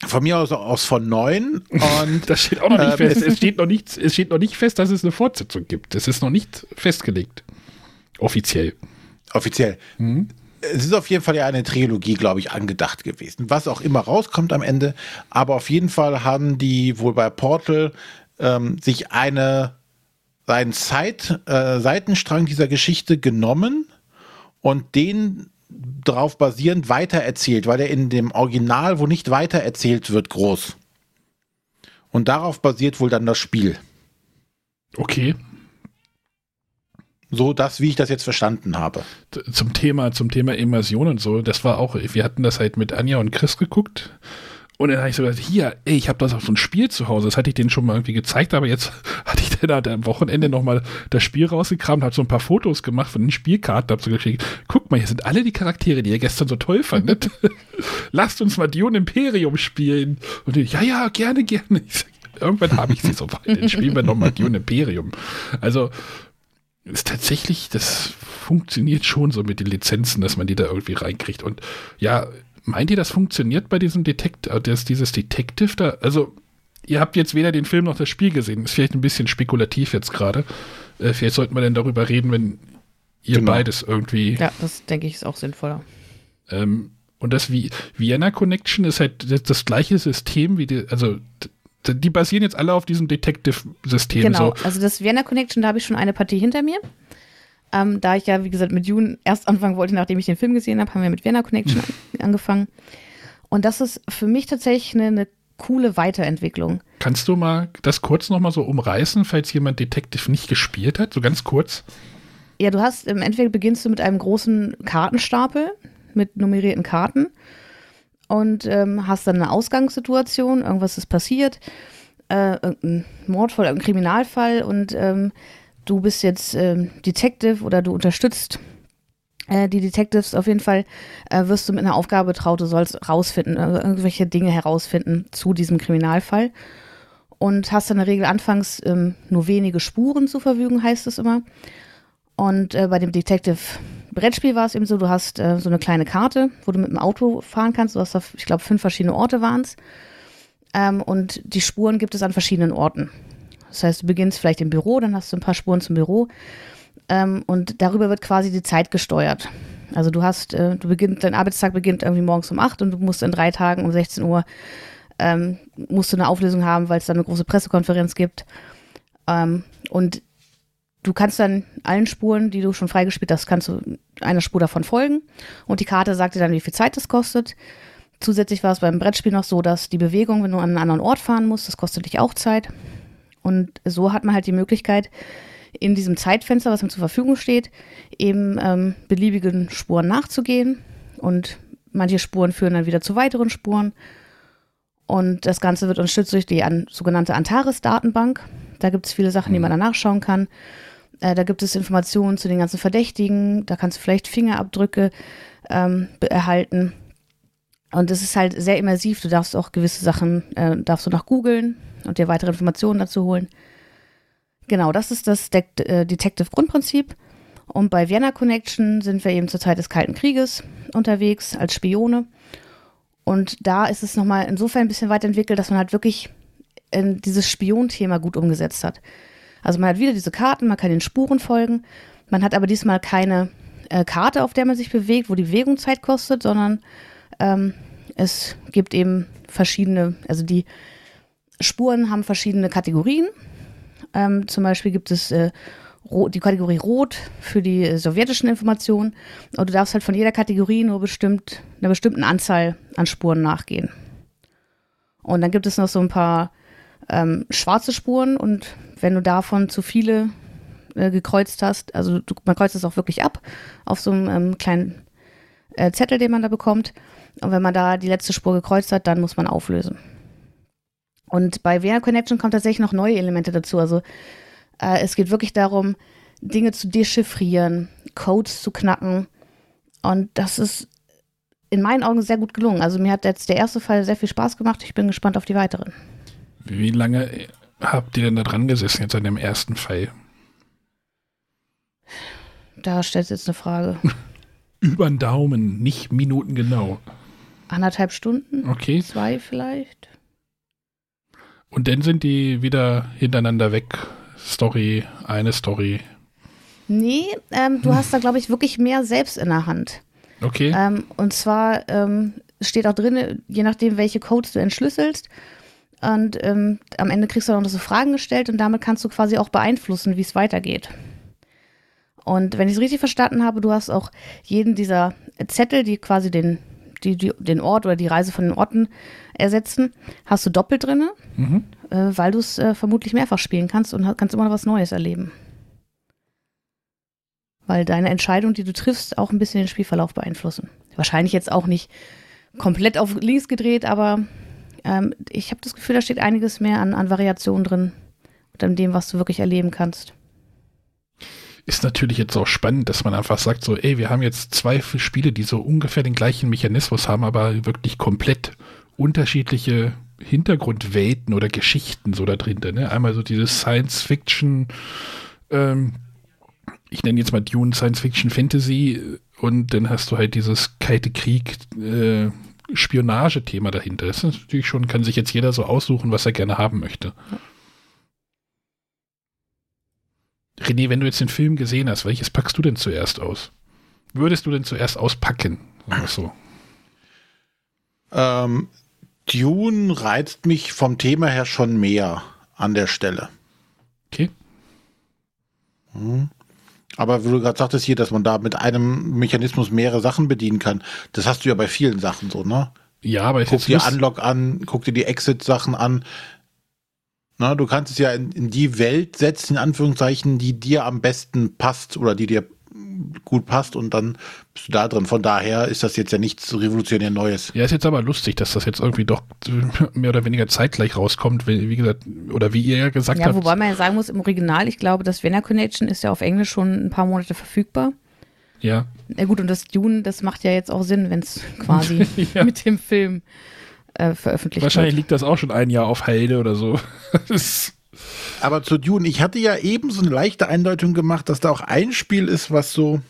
von mir aus, aus von neun. Und [LAUGHS] Das steht auch noch nicht Ähm, fest. Es steht noch, nicht, es steht noch nicht fest, dass es eine Fortsetzung gibt. Es ist noch nicht festgelegt. Offiziell. offiziell. Es ist auf jeden Fall ja eine Trilogie, glaube ich, angedacht gewesen. Was auch immer rauskommt am Ende. Aber auf jeden Fall haben die wohl bei Portal ähm, sich eine, einen Zeit, äh, Seitenstrang dieser Geschichte genommen und den darauf basierend weitererzählt, weil er in dem Original, wo nicht weitererzählt wird, groß. Und darauf basiert wohl dann das Spiel. Okay. So das, wie ich das jetzt verstanden habe. Zum Thema, zum Thema Immersion und so, das war auch, wir hatten das halt mit Anja und Chris geguckt. Und dann habe ich so gesagt, hier, ey, ich habe das auf so ein Spiel zu Hause. Das hatte ich denen schon mal irgendwie gezeigt, aber jetzt [LAUGHS] hatte ich dann halt am Wochenende nochmal das Spiel rausgekramt, habe so ein paar Fotos gemacht von den Spielkarten, habe so geschickt, guck mal, hier sind alle die Charaktere, die ihr gestern so toll fandet. [LAUGHS] Lasst uns mal Dune Imperium spielen. Und die, ja, ja, gerne, gerne. [LAUGHS] Sag, irgendwann habe ich sie so weit, dann spielen wir nochmal Dune Imperium. Also, ist tatsächlich, das funktioniert schon so mit den Lizenzen, dass man die da irgendwie reinkriegt. Und ja, meint ihr, das funktioniert bei diesem Detective, das, dieses Detective da? Also, ihr habt jetzt weder den Film noch das Spiel gesehen. Ist vielleicht ein bisschen spekulativ jetzt gerade. Äh, vielleicht sollten wir denn darüber reden, wenn ihr Genau. beides irgendwie. Ja, das denke ich ist auch sinnvoller. Ähm, und das Vi- Vienna Connection ist halt das, das gleiche System wie die, also die basieren jetzt alle auf diesem Detective-System. Genau, So. also das Vienna Connection, da habe ich schon eine Partie hinter mir. Ähm, da ich ja, wie gesagt, mit June erst anfangen wollte, nachdem ich den Film gesehen habe, haben wir mit Vienna Connection an, [LAUGHS] angefangen. Und das ist für mich tatsächlich eine, eine coole Weiterentwicklung. Kannst du mal das kurz nochmal so umreißen, falls jemand Detective nicht gespielt hat? So ganz kurz. Ja, du hast im Endeffekt beginnst du mit einem großen Kartenstapel mit nummerierten Karten und ähm, hast dann eine Ausgangssituation, irgendwas ist passiert, äh, irgendein Mordfall, irgendein Kriminalfall und ähm, du bist jetzt ähm, Detective oder du unterstützt äh, die Detectives auf jeden Fall, äh, wirst du mit einer Aufgabe betraut, du sollst rausfinden, äh, irgendwelche Dinge herausfinden zu diesem Kriminalfall und hast dann in der Regel anfangs ähm, nur wenige Spuren zur Verfügung, heißt es immer. Und äh, bei dem Detective-Brettspiel war es eben so, du hast äh, so eine kleine Karte, wo du mit dem Auto fahren kannst. Du hast da, ich glaube, fünf verschiedene Orte waren es. Ähm, und die Spuren gibt es an verschiedenen Orten. Das heißt, du beginnst vielleicht im Büro, dann hast du ein paar Spuren zum Büro. Ähm, und darüber wird quasi die Zeit gesteuert. Also du hast, äh, du beginnst, dein Arbeitstag beginnt irgendwie morgens um 8 und du musst in drei Tagen um 16 Uhr ähm, musst du eine Auflösung haben, weil es dann eine große Pressekonferenz gibt. Ähm, und du kannst dann allen Spuren, die du schon freigespielt hast, kannst du einer Spur davon folgen. Und die Karte sagt dir dann, wie viel Zeit das kostet. Zusätzlich war es beim Brettspiel noch so, dass die Bewegung, wenn du an einen anderen Ort fahren musst, das kostet dich auch Zeit. Und so hat man halt die Möglichkeit, in diesem Zeitfenster, was mir zur Verfügung steht, eben ähm, beliebigen Spuren nachzugehen. Und manche Spuren führen dann wieder zu weiteren Spuren. Und das Ganze wird unterstützt durch die an, sogenannte Antares-Datenbank. Da gibt es viele Sachen, die man da nachschauen kann. Äh, da gibt es Informationen zu den ganzen Verdächtigen. Da kannst du vielleicht Fingerabdrücke ähm, erhalten. Und es ist halt sehr immersiv. Du darfst auch gewisse Sachen, äh, darfst du nach googeln und dir weitere Informationen dazu holen. Genau, das ist das De äh, Detective-Grundprinzip. Und bei Vienna Connection sind wir eben zur Zeit des Kalten Krieges unterwegs als Spione. Und da ist es nochmal insofern ein bisschen weiterentwickelt, dass man halt wirklich äh, dieses Spionthema gut umgesetzt hat. Also man hat wieder diese Karten, man kann den Spuren folgen. Man hat aber diesmal keine äh, Karte, auf der man sich bewegt, wo die Bewegung Zeit kostet, sondern ähm, es gibt eben verschiedene, also die Spuren haben verschiedene Kategorien. Ähm, zum Beispiel gibt es äh, die Kategorie Rot für die äh, sowjetischen Informationen. Und du darfst halt von jeder Kategorie nur bestimmt, einer bestimmten Anzahl an Spuren nachgehen. Und dann gibt es noch so ein paar ähm, schwarze Spuren und wenn du davon zu viele äh, gekreuzt hast, also du, man kreuzt es auch wirklich ab auf so einem ähm, kleinen äh, Zettel, den man da bekommt. Und wenn man da die letzte Spur gekreuzt hat, dann muss man auflösen. Und bei VR Connection kommt tatsächlich noch neue Elemente dazu. Also äh, es geht wirklich darum, Dinge zu dechiffrieren, Codes zu knacken. Und das ist in meinen Augen sehr gut gelungen. Also mir hat jetzt der erste Fall sehr viel Spaß gemacht. Ich bin gespannt auf die weiteren. Wie lange habt ihr denn da dran gesessen jetzt an dem ersten Fall? Da stellt jetzt eine Frage. [LAUGHS] Über den Daumen, nicht Minuten genau. Anderthalb Stunden? Okay. Zwei vielleicht? Und dann sind die wieder hintereinander weg. Story, eine Story. Nee, ähm, du hast da, glaube ich, wirklich mehr selbst in der Hand. Okay. Ähm, und zwar ähm, steht auch drin, je nachdem, welche Codes du entschlüsselst. Und ähm, am Ende kriegst du auch noch so Fragen gestellt und damit kannst du quasi auch beeinflussen, wie es weitergeht. Und wenn ich es richtig verstanden habe, du hast auch jeden dieser Zettel, die quasi den, die, die, den Ort oder die Reise von den Orten ersetzen, hast du doppelt drin, Mhm. äh, weil du es äh, vermutlich mehrfach spielen kannst und kannst immer noch was Neues erleben. Weil deine Entscheidungen, die du triffst, auch ein bisschen den Spielverlauf beeinflussen. Wahrscheinlich jetzt auch nicht komplett auf links gedreht, aber ähm, ich habe das Gefühl, da steht einiges mehr an, an Variationen drin und an dem, was du wirklich erleben kannst. Ist natürlich jetzt auch spannend, dass man einfach sagt, so, ey, wir haben jetzt zwei Spiele, die so ungefähr den gleichen Mechanismus haben, aber wirklich komplett unterschiedliche Hintergrundwelten oder Geschichten so da drin. Ne? Einmal so dieses Science-Fiction, ähm, ich nenne jetzt mal Dune Science-Fiction Fantasy und dann hast du halt dieses Kalte Krieg äh, Spionage-Thema dahinter. Das ist natürlich schon, kann sich jetzt jeder so aussuchen, was er gerne haben möchte. René, wenn du jetzt den Film gesehen hast, welches packst du denn zuerst aus? Würdest du denn zuerst auspacken? So. Ähm, Dune reizt mich vom Thema her schon mehr an der Stelle. Okay. Mhm. Aber wie du gerade sagtest hier, dass man da mit einem Mechanismus mehrere Sachen bedienen kann, das hast du ja bei vielen Sachen so, ne? Ja, aber ist Guck dir Unlock an, guck dir die Exit-Sachen an. Na, du kannst es ja in, in die Welt setzen, in Anführungszeichen, die dir am besten passt oder die dir gut passt und dann bist du da drin. Von daher ist das jetzt ja nichts revolutionär Neues. Ja, ist jetzt aber lustig, dass das jetzt irgendwie doch mehr oder weniger zeitgleich rauskommt, wie, wie gesagt, oder wie ihr ja gesagt Ja, habt. wobei man ja sagen muss, im Original, ich glaube, das Vienna Connection ist ja auf Englisch schon ein paar Monate verfügbar. ja, Ja gut, und das Dune, das macht ja jetzt auch Sinn, wenn es [LAUGHS] quasi [LAUGHS] Ja. mit dem Film äh, veröffentlicht wahrscheinlich wird. liegt das auch schon ein Jahr auf Halde oder so. [LAUGHS] Das ist, Aber zu Dune, ich hatte ja eben so eine leichte Eindeutung gemacht, dass da auch ein Spiel ist, was so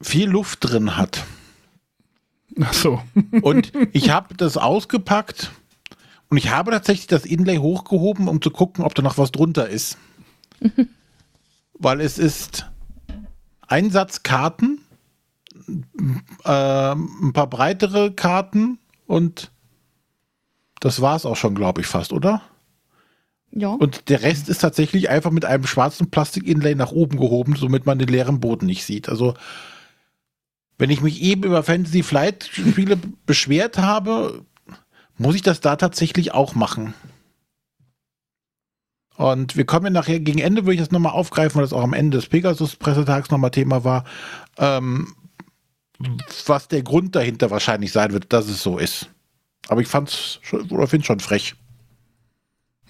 viel Luft drin hat. ach so. [LAUGHS] Und ich habe das ausgepackt und ich habe tatsächlich das Inlay hochgehoben, um zu gucken, ob da noch was drunter ist. [LAUGHS] Weil es ist ein Satz Karten, äh, ein paar breitere Karten und das war es auch schon, glaube ich, fast, oder? Ja. Und der Rest ist tatsächlich einfach mit einem schwarzen Plastik-Inlay nach oben gehoben, somit man den leeren Boden nicht sieht. Also, wenn ich mich eben über Fantasy Flight Spiele [LAUGHS] beschwert habe, muss ich das da tatsächlich auch machen. Und wir kommen ja nachher, gegen Ende würde ich das nochmal aufgreifen, weil das auch am Ende des Pegasus-Pressetags nochmal Thema war, ähm, was der Grund dahinter wahrscheinlich sein wird, dass es so ist. Aber ich fand's schon, oder schon frech.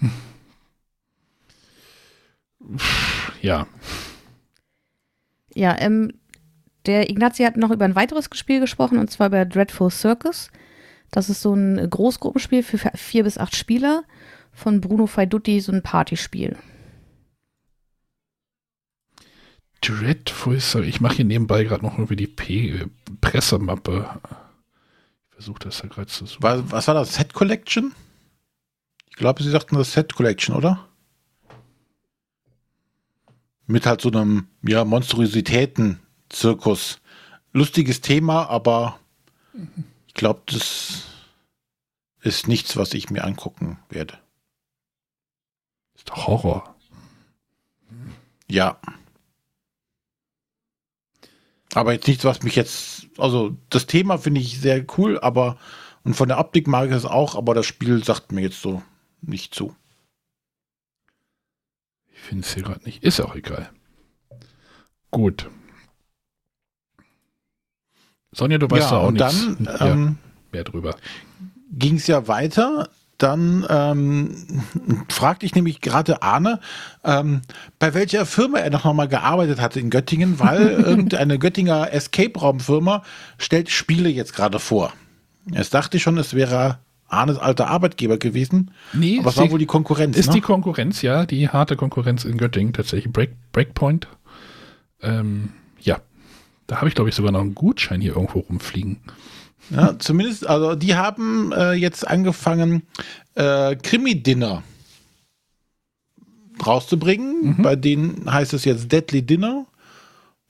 [LAUGHS] Ja. Ja, ähm, der Ignazi hat noch über ein weiteres Spiel gesprochen, und zwar über Dreadful Circus. Das ist so ein Großgruppenspiel für vier bis acht Spieler von Bruno Faidutti, so ein Partyspiel. Dreadful, Sorry, ich mache hier nebenbei gerade noch irgendwie die P äh, Pressemappe. Ich versuche das ja gerade zu suchen. Was, was war das? Set Collection? Ich glaube, sie sagten das Set Collection, oder? Mit halt so einem, ja, Monstrositäten-Zirkus. Lustiges Thema, aber ich glaube, das ist nichts, was ich mir angucken werde. Ist doch Horror. Ja. Aber jetzt nichts, was mich jetzt, also das Thema finde ich sehr cool, aber und von der Optik mag ich es auch, aber das Spiel sagt mir jetzt so nicht zu. Ich finde es hier gerade nicht. Ist auch egal. Gut. Sonja, du weißt ja, auch und nichts dann ja, ähm, mehr drüber. ging es ja weiter. Dann ähm, fragte ich nämlich gerade Arne, ähm, bei welcher Firma er noch mal gearbeitet hatte in Göttingen, weil [LAUGHS] irgendeine Göttinger Escape-Raum-Firma stellt Spiele jetzt gerade vor. Jetzt dachte ich schon, es wäre Arnes alter Arbeitgeber gewesen, Nee, aber es war die- wohl die Konkurrenz. Ist ne? die Konkurrenz, ja, die harte Konkurrenz in Göttingen tatsächlich. Break, Breakpoint. Ähm, ja. Da habe ich, glaube ich, sogar noch einen Gutschein hier irgendwo rumfliegen. Ja, zumindest, also die haben äh, jetzt angefangen, äh, Krimi-Dinner rauszubringen. Bei denen heißt es jetzt Deadly Dinner.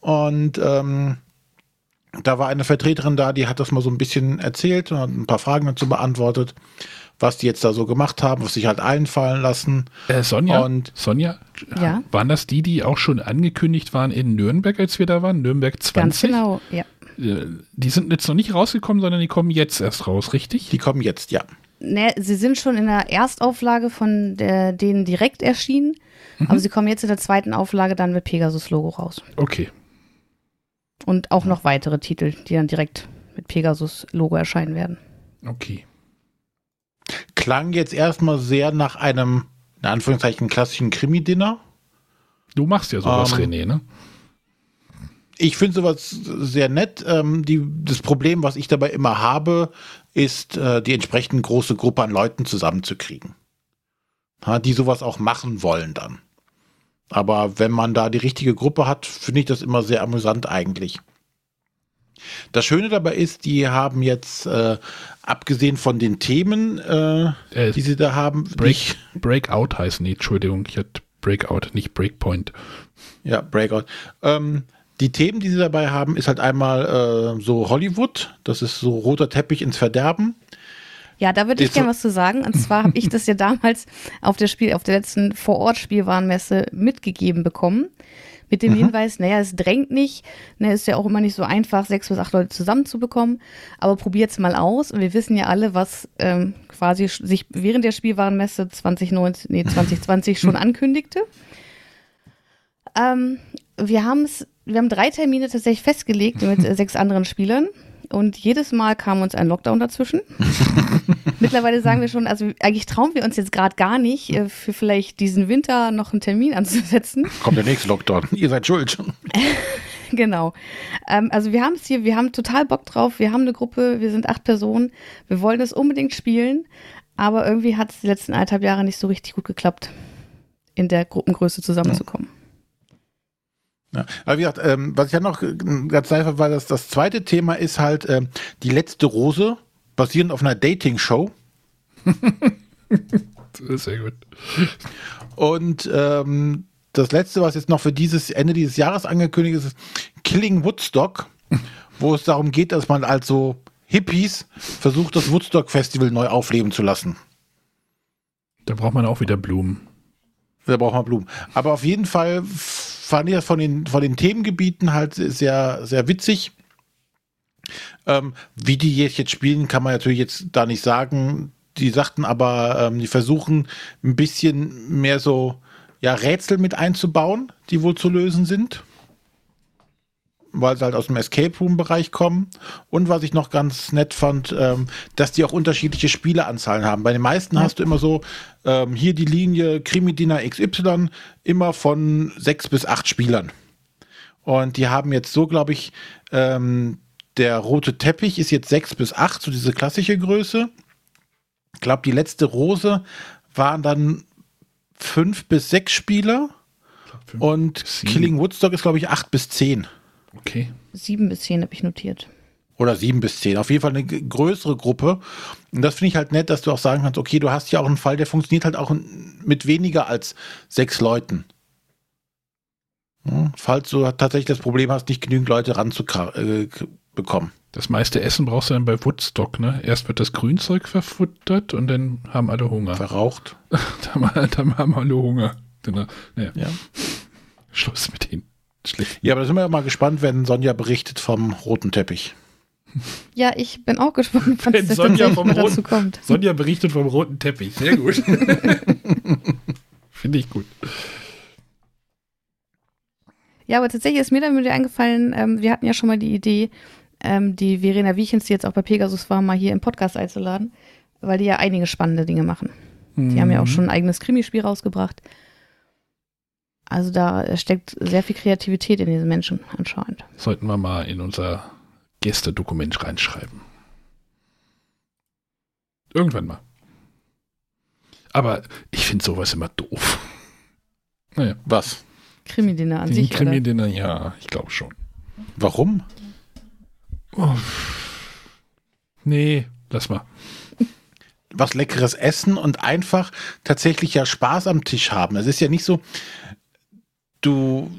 Und ähm, da war eine Vertreterin da, die hat das mal so ein bisschen erzählt und hat ein paar Fragen dazu beantwortet, was die jetzt da so gemacht haben, was sich halt einfallen lassen. Äh, Sonja, Und- Sonja, Ja. waren das die, die auch schon angekündigt waren in Nürnberg, als wir da waren? Nürnberg 20? Ganz genau, ja. äh, die sind jetzt noch nicht rausgekommen, sondern die kommen jetzt erst raus, richtig? Die kommen jetzt, ja. Ne, sie sind schon in der Erstauflage von der, denen direkt erschienen, aber sie kommen jetzt in der zweiten Auflage dann mit Pegasus-Logo raus. Okay. Und auch noch weitere Titel, die dann direkt mit Pegasus-Logo erscheinen werden. Okay. Klang jetzt erstmal sehr nach einem, in Anführungszeichen, klassischen Krimi-Dinner. Du machst ja sowas, Ähm, René, ne? Ich finde sowas sehr nett. Ähm, die, das Problem, was ich dabei immer habe, ist, äh, die entsprechend große Gruppe an Leuten zusammenzukriegen. Ha, die sowas auch machen wollen dann. Aber wenn man da die richtige Gruppe hat, finde ich das immer sehr amüsant eigentlich. Das Schöne dabei ist, die haben jetzt, äh, abgesehen von den Themen, äh, Äh, die sie da haben, Break, Breakout heißt, nee, Entschuldigung, ich hatte Breakout, nicht Breakpoint. Ja, Breakout. Ähm, die Themen, die sie dabei haben, ist halt einmal äh, so Hollywood, das ist so roter Teppich ins Verderben. Ja, da würde ich gerne was zu sagen. Und zwar habe ich das ja [LAUGHS] damals auf der Spiel, auf der letzten Vorort-Spielwarenmesse mitgegeben bekommen. Mit dem Hinweis, naja, es drängt nicht, ne, ist ja auch immer nicht so einfach, sechs bis acht Leute zusammenzubekommen, aber probiert's mal aus. Und wir wissen ja alle, was ähm, quasi sich während der Spielwarenmesse 2019, nee, 2020 schon [LAUGHS] ankündigte. Ähm, wir haben es, wir haben drei Termine tatsächlich festgelegt mit äh, sechs anderen Spielern. Und jedes Mal kam uns ein Lockdown dazwischen. [LAUGHS] Mittlerweile sagen wir schon, also eigentlich trauen wir uns jetzt gerade gar nicht, äh, für vielleicht diesen Winter noch einen Termin anzusetzen. Kommt der nächste Lockdown. Ihr seid schuld. [LAUGHS] genau. Ähm, also wir haben es hier, wir haben total Bock drauf. Wir haben eine Gruppe, wir sind acht Personen. Wir wollen es unbedingt spielen. Aber irgendwie hat es die letzten eineinhalb Jahre nicht so richtig gut geklappt, in der Gruppengröße zusammenzukommen. Ja. Aber wie gesagt, ähm, was ich ja noch äh, ganz einfach war, dass das zweite Thema ist halt ähm, die letzte Rose, basierend auf einer Dating-Show. [LAUGHS] Sehr gut. Und ähm, das letzte, was jetzt noch für dieses Ende dieses Jahres angekündigt ist, ist Killing Woodstock, [LAUGHS] wo es darum geht, dass man also Hippies versucht, das Woodstock Festival neu aufleben zu lassen. Da braucht man auch wieder Blumen. Da braucht man Blumen. Aber auf jeden Fall fand ich das von den, von den Themengebieten halt sehr, sehr witzig. Ähm, wie die jetzt spielen, kann man natürlich jetzt da nicht sagen. Die sagten aber, ähm, die versuchen ein bisschen mehr so ja, Rätsel mit einzubauen, die wohl zu lösen sind. Weil sie halt aus dem Escape Room-Bereich kommen. Und was ich noch ganz nett fand, ähm, dass die auch unterschiedliche Spieleanzahlen haben. Bei den meisten hast du immer so, ähm, hier die Linie Krimi-Dinner XY, immer von sechs bis acht Spielern. Und die haben jetzt so, glaube ich, ähm, der rote Teppich ist jetzt sechs bis acht, so diese klassische Größe. Ich glaube, die letzte Rose waren dann fünf bis sechs Spieler. Fünf Und. Killing Woodstock ist, glaube ich, acht bis zehn. Okay. Sieben bis zehn habe ich notiert. Oder sieben bis zehn. Auf jeden Fall eine größere Gruppe. Und das finde ich halt nett, dass du auch sagen kannst, okay, du hast ja auch einen Fall, der funktioniert halt auch mit weniger als sechs Leuten. Ja, falls du tatsächlich das Problem hast, nicht genügend Leute ranzubekommen. Das meiste Essen brauchst du dann bei Woodstock, ne? Erst wird das Grünzeug verfuttert und dann haben alle Hunger. Verraucht. dann, [LAUGHS] haben- dann haben alle Hunger. Dann, naja, Ja. Schluss mit den schlechten. ja, aber da sind wir ja mal gespannt, wenn Sonja berichtet vom roten Teppich. Ja, ich bin auch gespannt, wann Wenn Sonja vom roten- dazu kommt. Sonja berichtet vom roten Teppich. Sehr gut. [LAUGHS] Finde ich gut. Ja, aber tatsächlich ist mir dann wieder eingefallen, ähm, wir hatten ja schon mal die Idee, ähm, die Verena Wiechens, die jetzt auch bei Pegasus war, mal hier im Podcast einzuladen, weil die ja einige spannende Dinge machen. Die haben ja Mhm. auch schon ein eigenes Krimispiel rausgebracht. Also da steckt sehr viel Kreativität in diesen Menschen anscheinend. Sollten wir mal in unser Gästedokument reinschreiben. Irgendwann mal. Aber ich finde sowas immer doof. Naja, Was? Krimi-Dinner an den sich? Krimi-Dinner, ja, ich glaube schon. Warum? Oh. Nee, lass mal. was leckeres essen und einfach tatsächlich ja Spaß am Tisch haben. Es ist ja nicht so, du,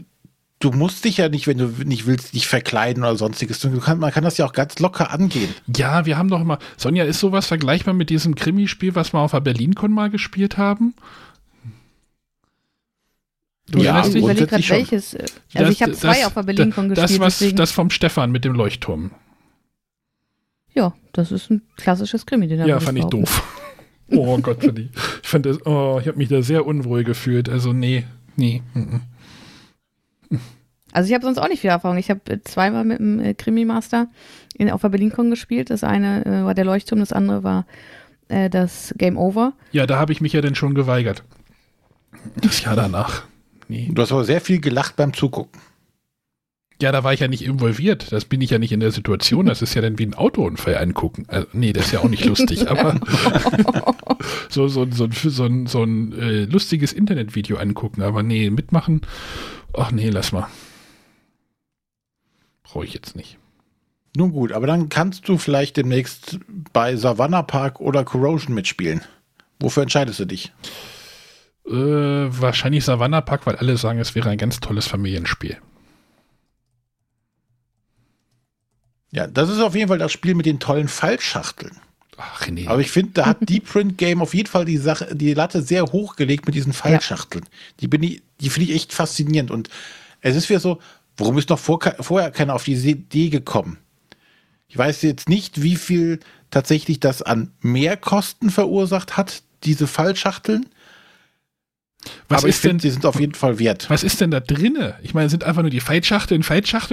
du musst dich ja nicht, wenn du nicht willst, dich verkleiden oder sonstiges. Du kann, man kann das ja auch ganz locker angehen. Ja, wir haben doch immer. Sonja, ist sowas vergleichbar mit diesem Krimispiel, was wir auf der BerlinCon mal gespielt haben? Du Ja, ich überlege gerade welches. äh, Also ich habe zwei auf der BerlinCon das, gespielt, was, deswegen. das vom Stefan mit dem Leuchtturm. ja, das ist ein klassisches Krimi, den Ja, fand ich doof. Oh Gott, fand ich. Ich fand das, oh, ich habe mich da sehr unwohl gefühlt. Also, nee, nee. mm, mm. Also ich habe sonst auch nicht viel Erfahrung. Ich habe äh, zweimal mit dem äh, Krimi-Master in, auf der BerlinCon gespielt. Das eine äh, war der Leuchtturm, das andere war äh, das Game Over. Ja, da habe ich mich ja dann schon geweigert. Das Jahr danach. Nee. Du hast aber sehr viel gelacht beim Zugucken. Ja, da war ich ja nicht involviert. Das bin ich ja nicht in der Situation. Das ist ja dann wie ein Autounfall angucken. Also, nee, das ist ja auch nicht lustig, [LAUGHS] aber [LAUGHS] so, so, so, so, so ein, so ein äh, lustiges Internetvideo angucken. Aber nee, mitmachen. Ach nee, lass mal. Brauche ich jetzt nicht. Nun gut, aber dann kannst du vielleicht demnächst bei Savannah Park oder Corrosion mitspielen. Wofür entscheidest du dich? Äh, wahrscheinlich Savannah Park, weil alle sagen, es wäre ein ganz tolles Familienspiel. Ja, das ist auf jeden Fall das Spiel mit den tollen Fallschachteln. Ach nee. Aber ich finde, da hat Deep Print Game auf jeden Fall die Sache, die Latte sehr hoch gelegt mit diesen Fallschachteln. Die bin ich, die finde ich echt faszinierend. Und es ist wieder so, warum ist noch vor, vorher keiner auf diese Idee gekommen? Ich weiß jetzt nicht, wie viel tatsächlich das an Mehrkosten verursacht hat, diese Fallschachteln. was Aber ich finde, die sind auf jeden Fall wert. was ist denn da drinne? Ich meine, sind einfach nur die Feitschachteln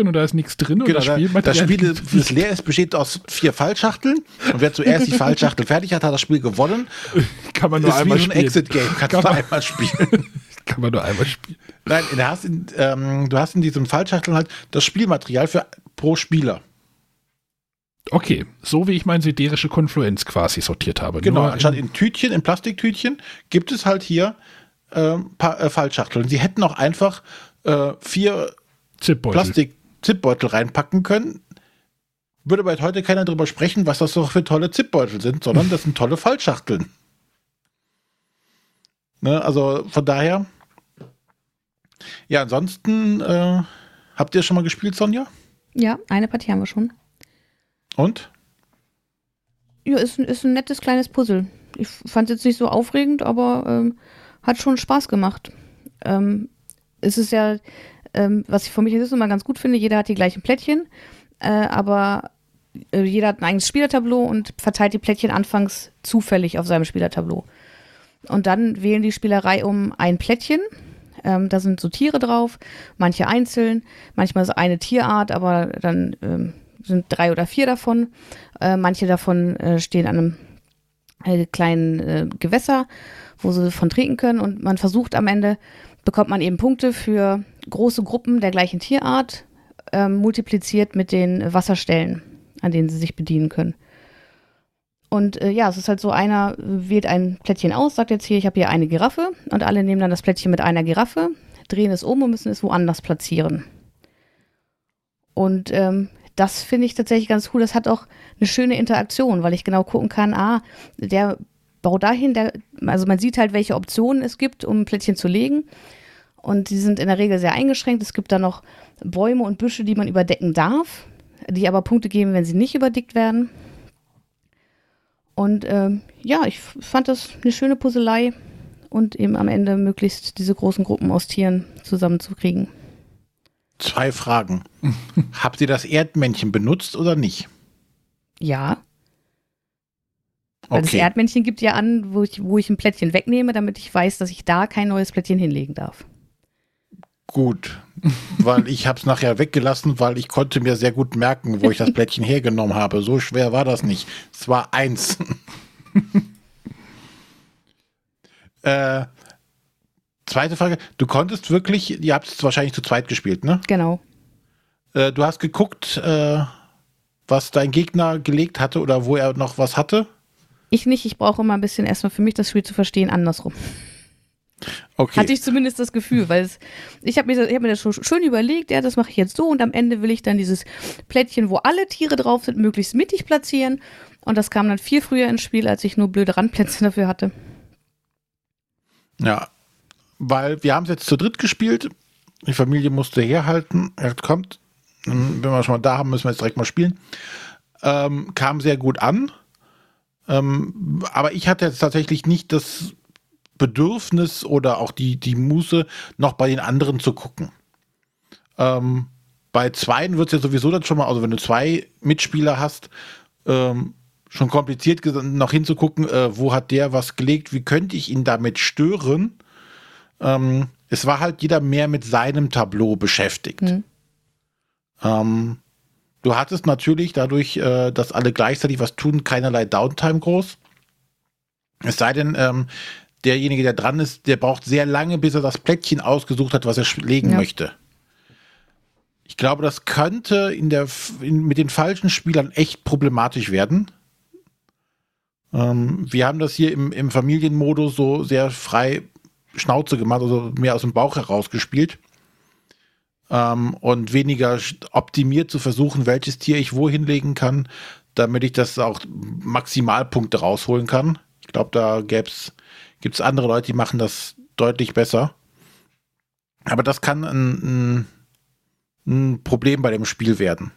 und da ist nichts drin Genau, und das da- das. Spiel, das leer ist, besteht aus vier Fallschachteln. Und wer zuerst die Fallschachtel fertig hat, hat das Spiel gewonnen. [LAUGHS] kann man nur ist wie einmal ein spielen. Exit-Game. Kannst Kann du einmal spielen. [LAUGHS] [LAUGHS] Kann man nur einmal spielen. Nein, du hast in, ähm, du hast in diesen Fallschachteln halt das Spielmaterial für pro Spieler. Okay, so wie ich meine siderische Konfluenz quasi sortiert habe. Genau, Nur anstatt in, in Tütchen, in Plastiktütchen, gibt es halt hier ähm, paar, äh, Fallschachteln. Sie hätten auch einfach äh, vier Zipbeutel. Plastik-Zipbeutel reinpacken können. Würde aber heute keiner drüber sprechen, was das doch für tolle Zipbeutel sind, sondern das sind tolle Fallschachteln. Ne, also von daher. Ja, ansonsten äh, habt ihr schon mal gespielt, Sonja? Ja, eine Partie haben wir schon. Und? Ja, ist, ein- ist ein nettes kleines Puzzle. Ich fand es jetzt nicht so aufregend, aber ähm, hat schon Spaß gemacht. Ähm, es ist ja, ähm, was ich für mich jetzt immer ganz gut finde, jeder hat die gleichen Plättchen, äh, aber äh, jeder hat ein eigenes Spielertableau und verteilt die Plättchen anfangs zufällig auf seinem Spielertableau. Und dann wählen die Spielerei um ein Plättchen. Ähm, da sind so Tiere drauf, manche einzeln, manchmal so eine Tierart, aber dann ähm, sind drei oder vier davon. Äh, manche davon äh, stehen an einem äh, kleinen äh, Gewässer, wo sie von trinken können. Und man versucht am Ende, bekommt man eben Punkte für große Gruppen der gleichen Tierart, ähm, multipliziert mit den Wasserstellen, an denen sie sich bedienen können. Und äh, ja, es ist halt so, einer wählt ein Plättchen aus, sagt jetzt hier, ich habe hier eine Giraffe und alle nehmen dann das Plättchen mit einer Giraffe, drehen es um und müssen es woanders platzieren. Und ähm, das finde ich tatsächlich ganz cool. Das hat auch eine schöne Interaktion, weil ich genau gucken kann, ah, der Bau dahin, der, also man sieht halt, welche Optionen es gibt, um ein Plättchen zu legen. Und die sind in der Regel sehr eingeschränkt. Es gibt da noch Bäume und Büsche, die man überdecken darf, die aber Punkte geben, wenn sie nicht überdeckt werden. Und ähm, ja, ich fand das eine schöne Puzzlei und eben am Ende möglichst diese großen Gruppen aus Tieren zusammenzukriegen. Zwei Fragen. [LAUGHS] Habt ihr das Erdmännchen benutzt oder nicht? Ja. Weil das Okay. Erdmännchen gibt ja an, wo ich, wo ich ein Plättchen wegnehme, damit ich weiß, dass ich da kein neues Plättchen hinlegen darf. Gut, weil ich habe es nachher weggelassen, weil ich konnte mir sehr gut merken, wo ich das Blättchen hergenommen habe. So schwer war das nicht. Es war eins. [LAUGHS] äh, zweite Frage. Du konntest wirklich, ihr habt es wahrscheinlich zu zweit gespielt, ne? Genau. Äh, du hast geguckt, äh, was dein Gegner gelegt hatte oder wo er noch was hatte? Ich nicht, ich brauche immer ein bisschen erstmal für mich das Spiel zu verstehen, andersrum. Okay. Hatte ich zumindest das Gefühl, weil es, ich habe mir, das- ich hab mir das schon schön überlegt, ja, das mache ich jetzt so und am Ende will ich dann dieses Plättchen, wo alle Tiere drauf sind, möglichst mittig platzieren. Und das kam dann viel früher ins Spiel, als ich nur blöde Randplätze [LAUGHS] dafür hatte. Ja, weil wir haben es jetzt zu dritt gespielt. Die Familie musste herhalten. Er kommt. Wenn wir schon mal da haben, müssen wir jetzt direkt mal spielen. Ähm, kam sehr gut an. Ähm, aber ich hatte jetzt tatsächlich nicht das Bedürfnis oder auch die, die Muße, noch bei den anderen zu gucken. Ähm, bei zweien wird es ja sowieso dann schon mal, also wenn du zwei Mitspieler hast, ähm, schon kompliziert noch hinzugucken, äh, wo hat der was gelegt, wie könnte ich ihn damit stören. Ähm, es war halt jeder mehr mit seinem Tableau beschäftigt. Mhm. Ähm, du hattest natürlich dadurch, äh, dass alle gleichzeitig was tun, keinerlei Downtime groß. Es sei denn, ähm, derjenige, der dran ist, der braucht sehr lange, bis er das Plättchen ausgesucht hat, was er legen ja. möchte. Ich glaube, das könnte in der, in, mit den falschen Spielern echt problematisch werden. Ähm, wir haben das hier im, im Familienmodus so sehr frei Schnauze gemacht, also mehr aus dem Bauch heraus gespielt. Ähm, und weniger optimiert zu versuchen, welches Tier ich wohin legen kann, damit ich das auch Maximalpunkte rausholen kann. Ich glaube, da gibt es andere Leute, die machen das deutlich besser. Aber das kann ein, ein, ein Problem bei dem Spiel werden.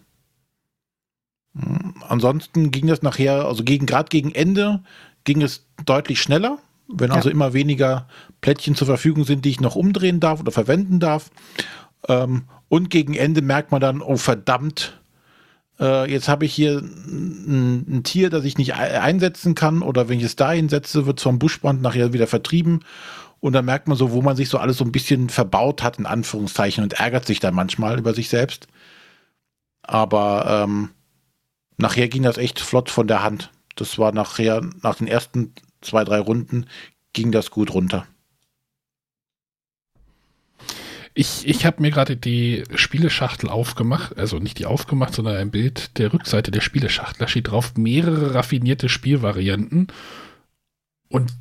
Ansonsten ging das nachher, also gegen gerade gegen Ende ging es deutlich schneller, wenn ja. also immer weniger Plättchen zur Verfügung sind, die ich noch umdrehen darf oder verwenden darf. Ähm, und gegen Ende merkt man dann, oh verdammt, äh, jetzt habe ich hier ein, ein, Tier, das ich nicht einsetzen kann oder wenn ich es da einsetze, wird es vom Buschbrand nachher wieder vertrieben. Und dann merkt man so, wo man sich so alles so ein bisschen verbaut hat, in Anführungszeichen, und ärgert sich dann manchmal über sich selbst. Aber ähm, nachher ging das echt flott von der Hand. Das war nachher, nach den ersten zwei, drei Runden, ging das gut runter. Ich, ich habe mir gerade die Spieleschachtel aufgemacht, also nicht die aufgemacht, sondern ein Bild der Rückseite der Spieleschachtel. Da steht drauf mehrere raffinierte Spielvarianten. Und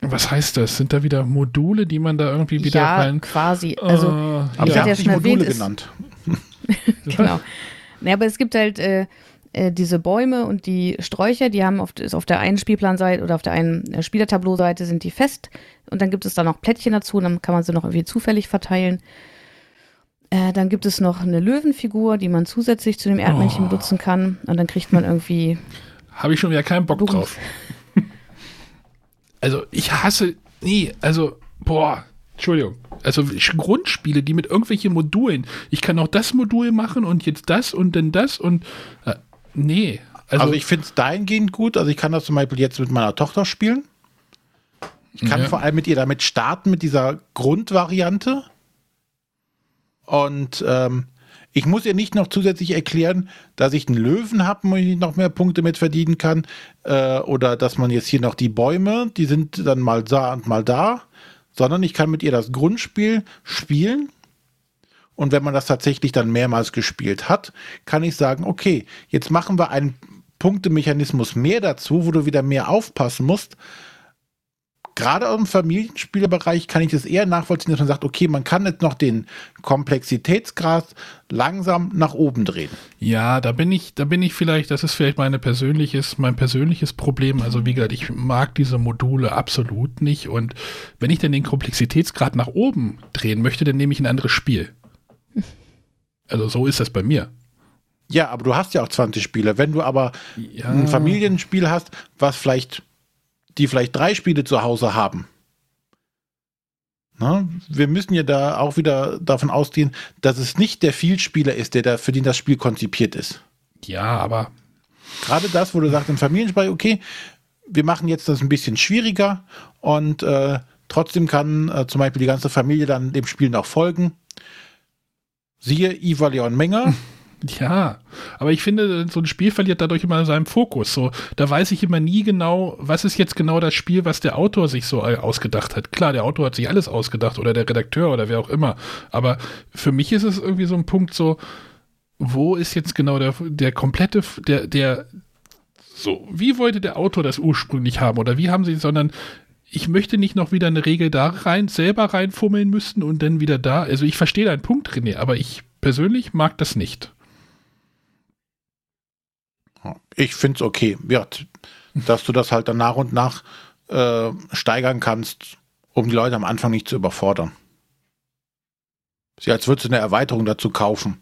was heißt das? Sind da wieder Module, die man da irgendwie wieder ja, rein... quasi. Also, äh, ich ja. hatte ja schon Module erwähnt, genannt. [LAUGHS] genau. [LAUGHS] Ja, aber es gibt halt äh, äh, diese Bäume und die Sträucher, die haben auf, ist auf der einen Spielplanseite oder auf der einen äh, Spielertableau-Seite sind die fest und dann gibt es da noch Plättchen dazu und dann kann man sie noch irgendwie zufällig verteilen. Äh, dann gibt es noch eine Löwenfigur, die man zusätzlich zu dem Erdmännchen oh. benutzen kann und dann kriegt man irgendwie. Habe ich schon wieder keinen Bock drauf. also ich hasse, nee, also boah, Entschuldigung. Also Grundspiele, die mit irgendwelchen Modulen. Ich kann auch das Modul machen und jetzt das und dann das und äh, nee. Also, also ich finde es dahingehend gut. Also ich kann das zum Beispiel jetzt mit meiner Tochter spielen. Ich kann ja. vor allem mit ihr damit starten, mit dieser Grundvariante. Und ähm, ich muss ihr nicht noch zusätzlich erklären, dass ich einen Löwen habe, wo ich noch mehr Punkte mit verdienen kann. Äh, oder dass man jetzt hier noch die Bäume, die sind dann mal da und mal da sondern ich kann mit ihr das Grundspiel spielen. Und wenn man das tatsächlich dann mehrmals gespielt hat, kann ich sagen, okay, jetzt machen wir einen Punktemechanismus mehr dazu, wo du wieder mehr aufpassen musst, gerade im Familienspielerbereich kann ich das eher nachvollziehen, dass man sagt, okay, man kann jetzt noch den Komplexitätsgrad langsam nach oben drehen. Ja, da bin ich, da bin ich vielleicht, das ist vielleicht meine persönliches, mein persönliches Problem. Also wie gesagt, ich mag diese Module absolut nicht. Und wenn ich dann den Komplexitätsgrad nach oben drehen möchte, dann nehme ich ein anderes Spiel. Also so ist das bei mir. Ja, aber du hast ja auch 20 Spiele. Wenn du aber ja. ein Familienspiel hast, was vielleicht die vielleicht drei Spiele zu Hause haben. Na, wir müssen ja da auch wieder davon ausgehen, dass es nicht der Vielspieler ist, der da, für den das Spiel konzipiert ist. Ja, aber. Gerade das, wo du sagst, im Familienspiel, okay, wir machen jetzt das ein bisschen schwieriger und äh, trotzdem kann äh, zum Beispiel die ganze Familie dann dem Spiel noch folgen. Siehe Iva Leon Menger. [LAUGHS] Ja, aber ich finde, so ein Spiel verliert dadurch immer seinen Fokus. So, da weiß ich immer nie genau, was ist jetzt genau das Spiel, was der Autor sich so ausgedacht hat. Klar, der Autor hat sich alles ausgedacht oder der Redakteur oder wer auch immer. Aber für mich ist es irgendwie so ein Punkt so, wo ist jetzt genau der, der komplette, der, der, so, wie wollte der Autor das ursprünglich haben oder wie haben sie, sondern ich möchte nicht noch wieder eine Regel da rein, selber reinfummeln müssen und dann wieder da. Also ich verstehe deinen Punkt, René, aber ich persönlich mag das nicht. Ich finde es okay, ja, dass du das halt dann nach und nach äh, steigern kannst, um die Leute am Anfang nicht zu überfordern. Sie als würdest du eine Erweiterung dazu kaufen.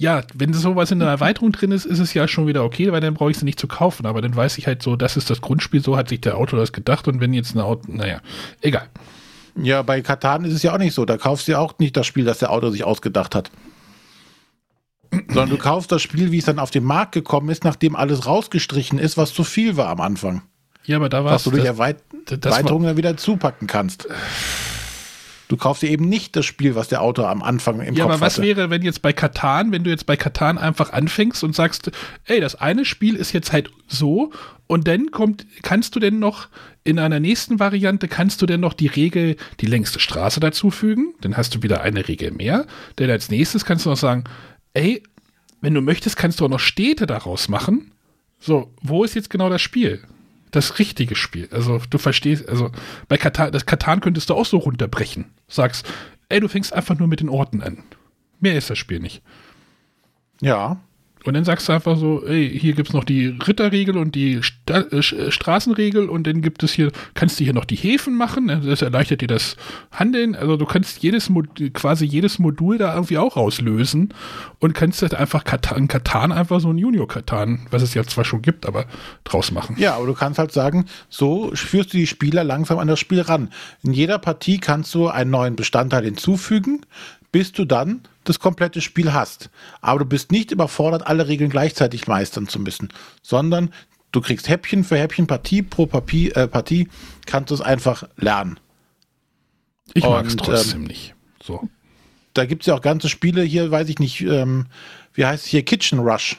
Ja, wenn sowas in der Erweiterung drin ist, ist es ja schon wieder okay, weil dann brauche ich sie nicht zu kaufen. Aber dann weiß ich halt so, das ist das Grundspiel, so hat sich der Autor das gedacht. Und wenn jetzt ein Auto, naja, egal. Ja, bei Katan ist es ja auch nicht so. Da kaufst du ja auch nicht das Spiel, das der Autor sich ausgedacht hat. Sondern du kaufst das Spiel, wie es dann auf den Markt gekommen ist, nachdem alles rausgestrichen ist, was zu viel war am Anfang. Ja, aber da war Was du durch das, Erweit das war- Erweiterungen dann wieder zupacken kannst. Du kaufst dir eben nicht das Spiel, was der Autor am Anfang im Ja, Kopf aber was hatte. wäre, wenn jetzt bei Katan, wenn du jetzt bei Katan einfach anfängst und sagst, ey, das eine Spiel ist jetzt halt so und dann kommt, kannst du denn noch in einer nächsten Variante, kannst du denn noch die Regel, die längste Straße dazufügen? Dann hast du wieder eine Regel mehr. Denn als nächstes kannst du noch sagen, ey, wenn du möchtest, kannst du auch noch Städte daraus machen. So, wo ist jetzt genau das Spiel? Das richtige Spiel. Also, du verstehst, also bei Katan, das Katan könntest du auch so runterbrechen. Sagst, ey, du fängst einfach nur mit den Orten an. Mehr ist das Spiel nicht. Ja. Und dann sagst du einfach so, ey, hier gibt's noch die Ritterregel und die Sta äh, Sch- Straßenregel und dann gibt es hier, kannst du hier noch die Häfen machen, das erleichtert dir das Handeln. Also du kannst jedes Mod quasi jedes Modul da irgendwie auch rauslösen und kannst halt einfach Katan, Katan einfach so ein Junior-Katan, was es ja zwar schon gibt, aber draus machen. Ja, aber du kannst halt sagen, so führst du die Spieler langsam an das Spiel ran. In jeder Partie kannst du einen neuen Bestandteil hinzufügen, bis du dann das komplette Spiel hast. Aber du bist nicht überfordert, alle Regeln gleichzeitig meistern zu müssen, sondern du kriegst Häppchen für Häppchen, Partie pro Partie, äh, Partie kannst du es einfach lernen. Ich mag es Und, trotzdem nicht. So. Da gibt es ja auch ganze Spiele hier, weiß ich nicht, ähm, wie heißt es hier, Kitchen Rush.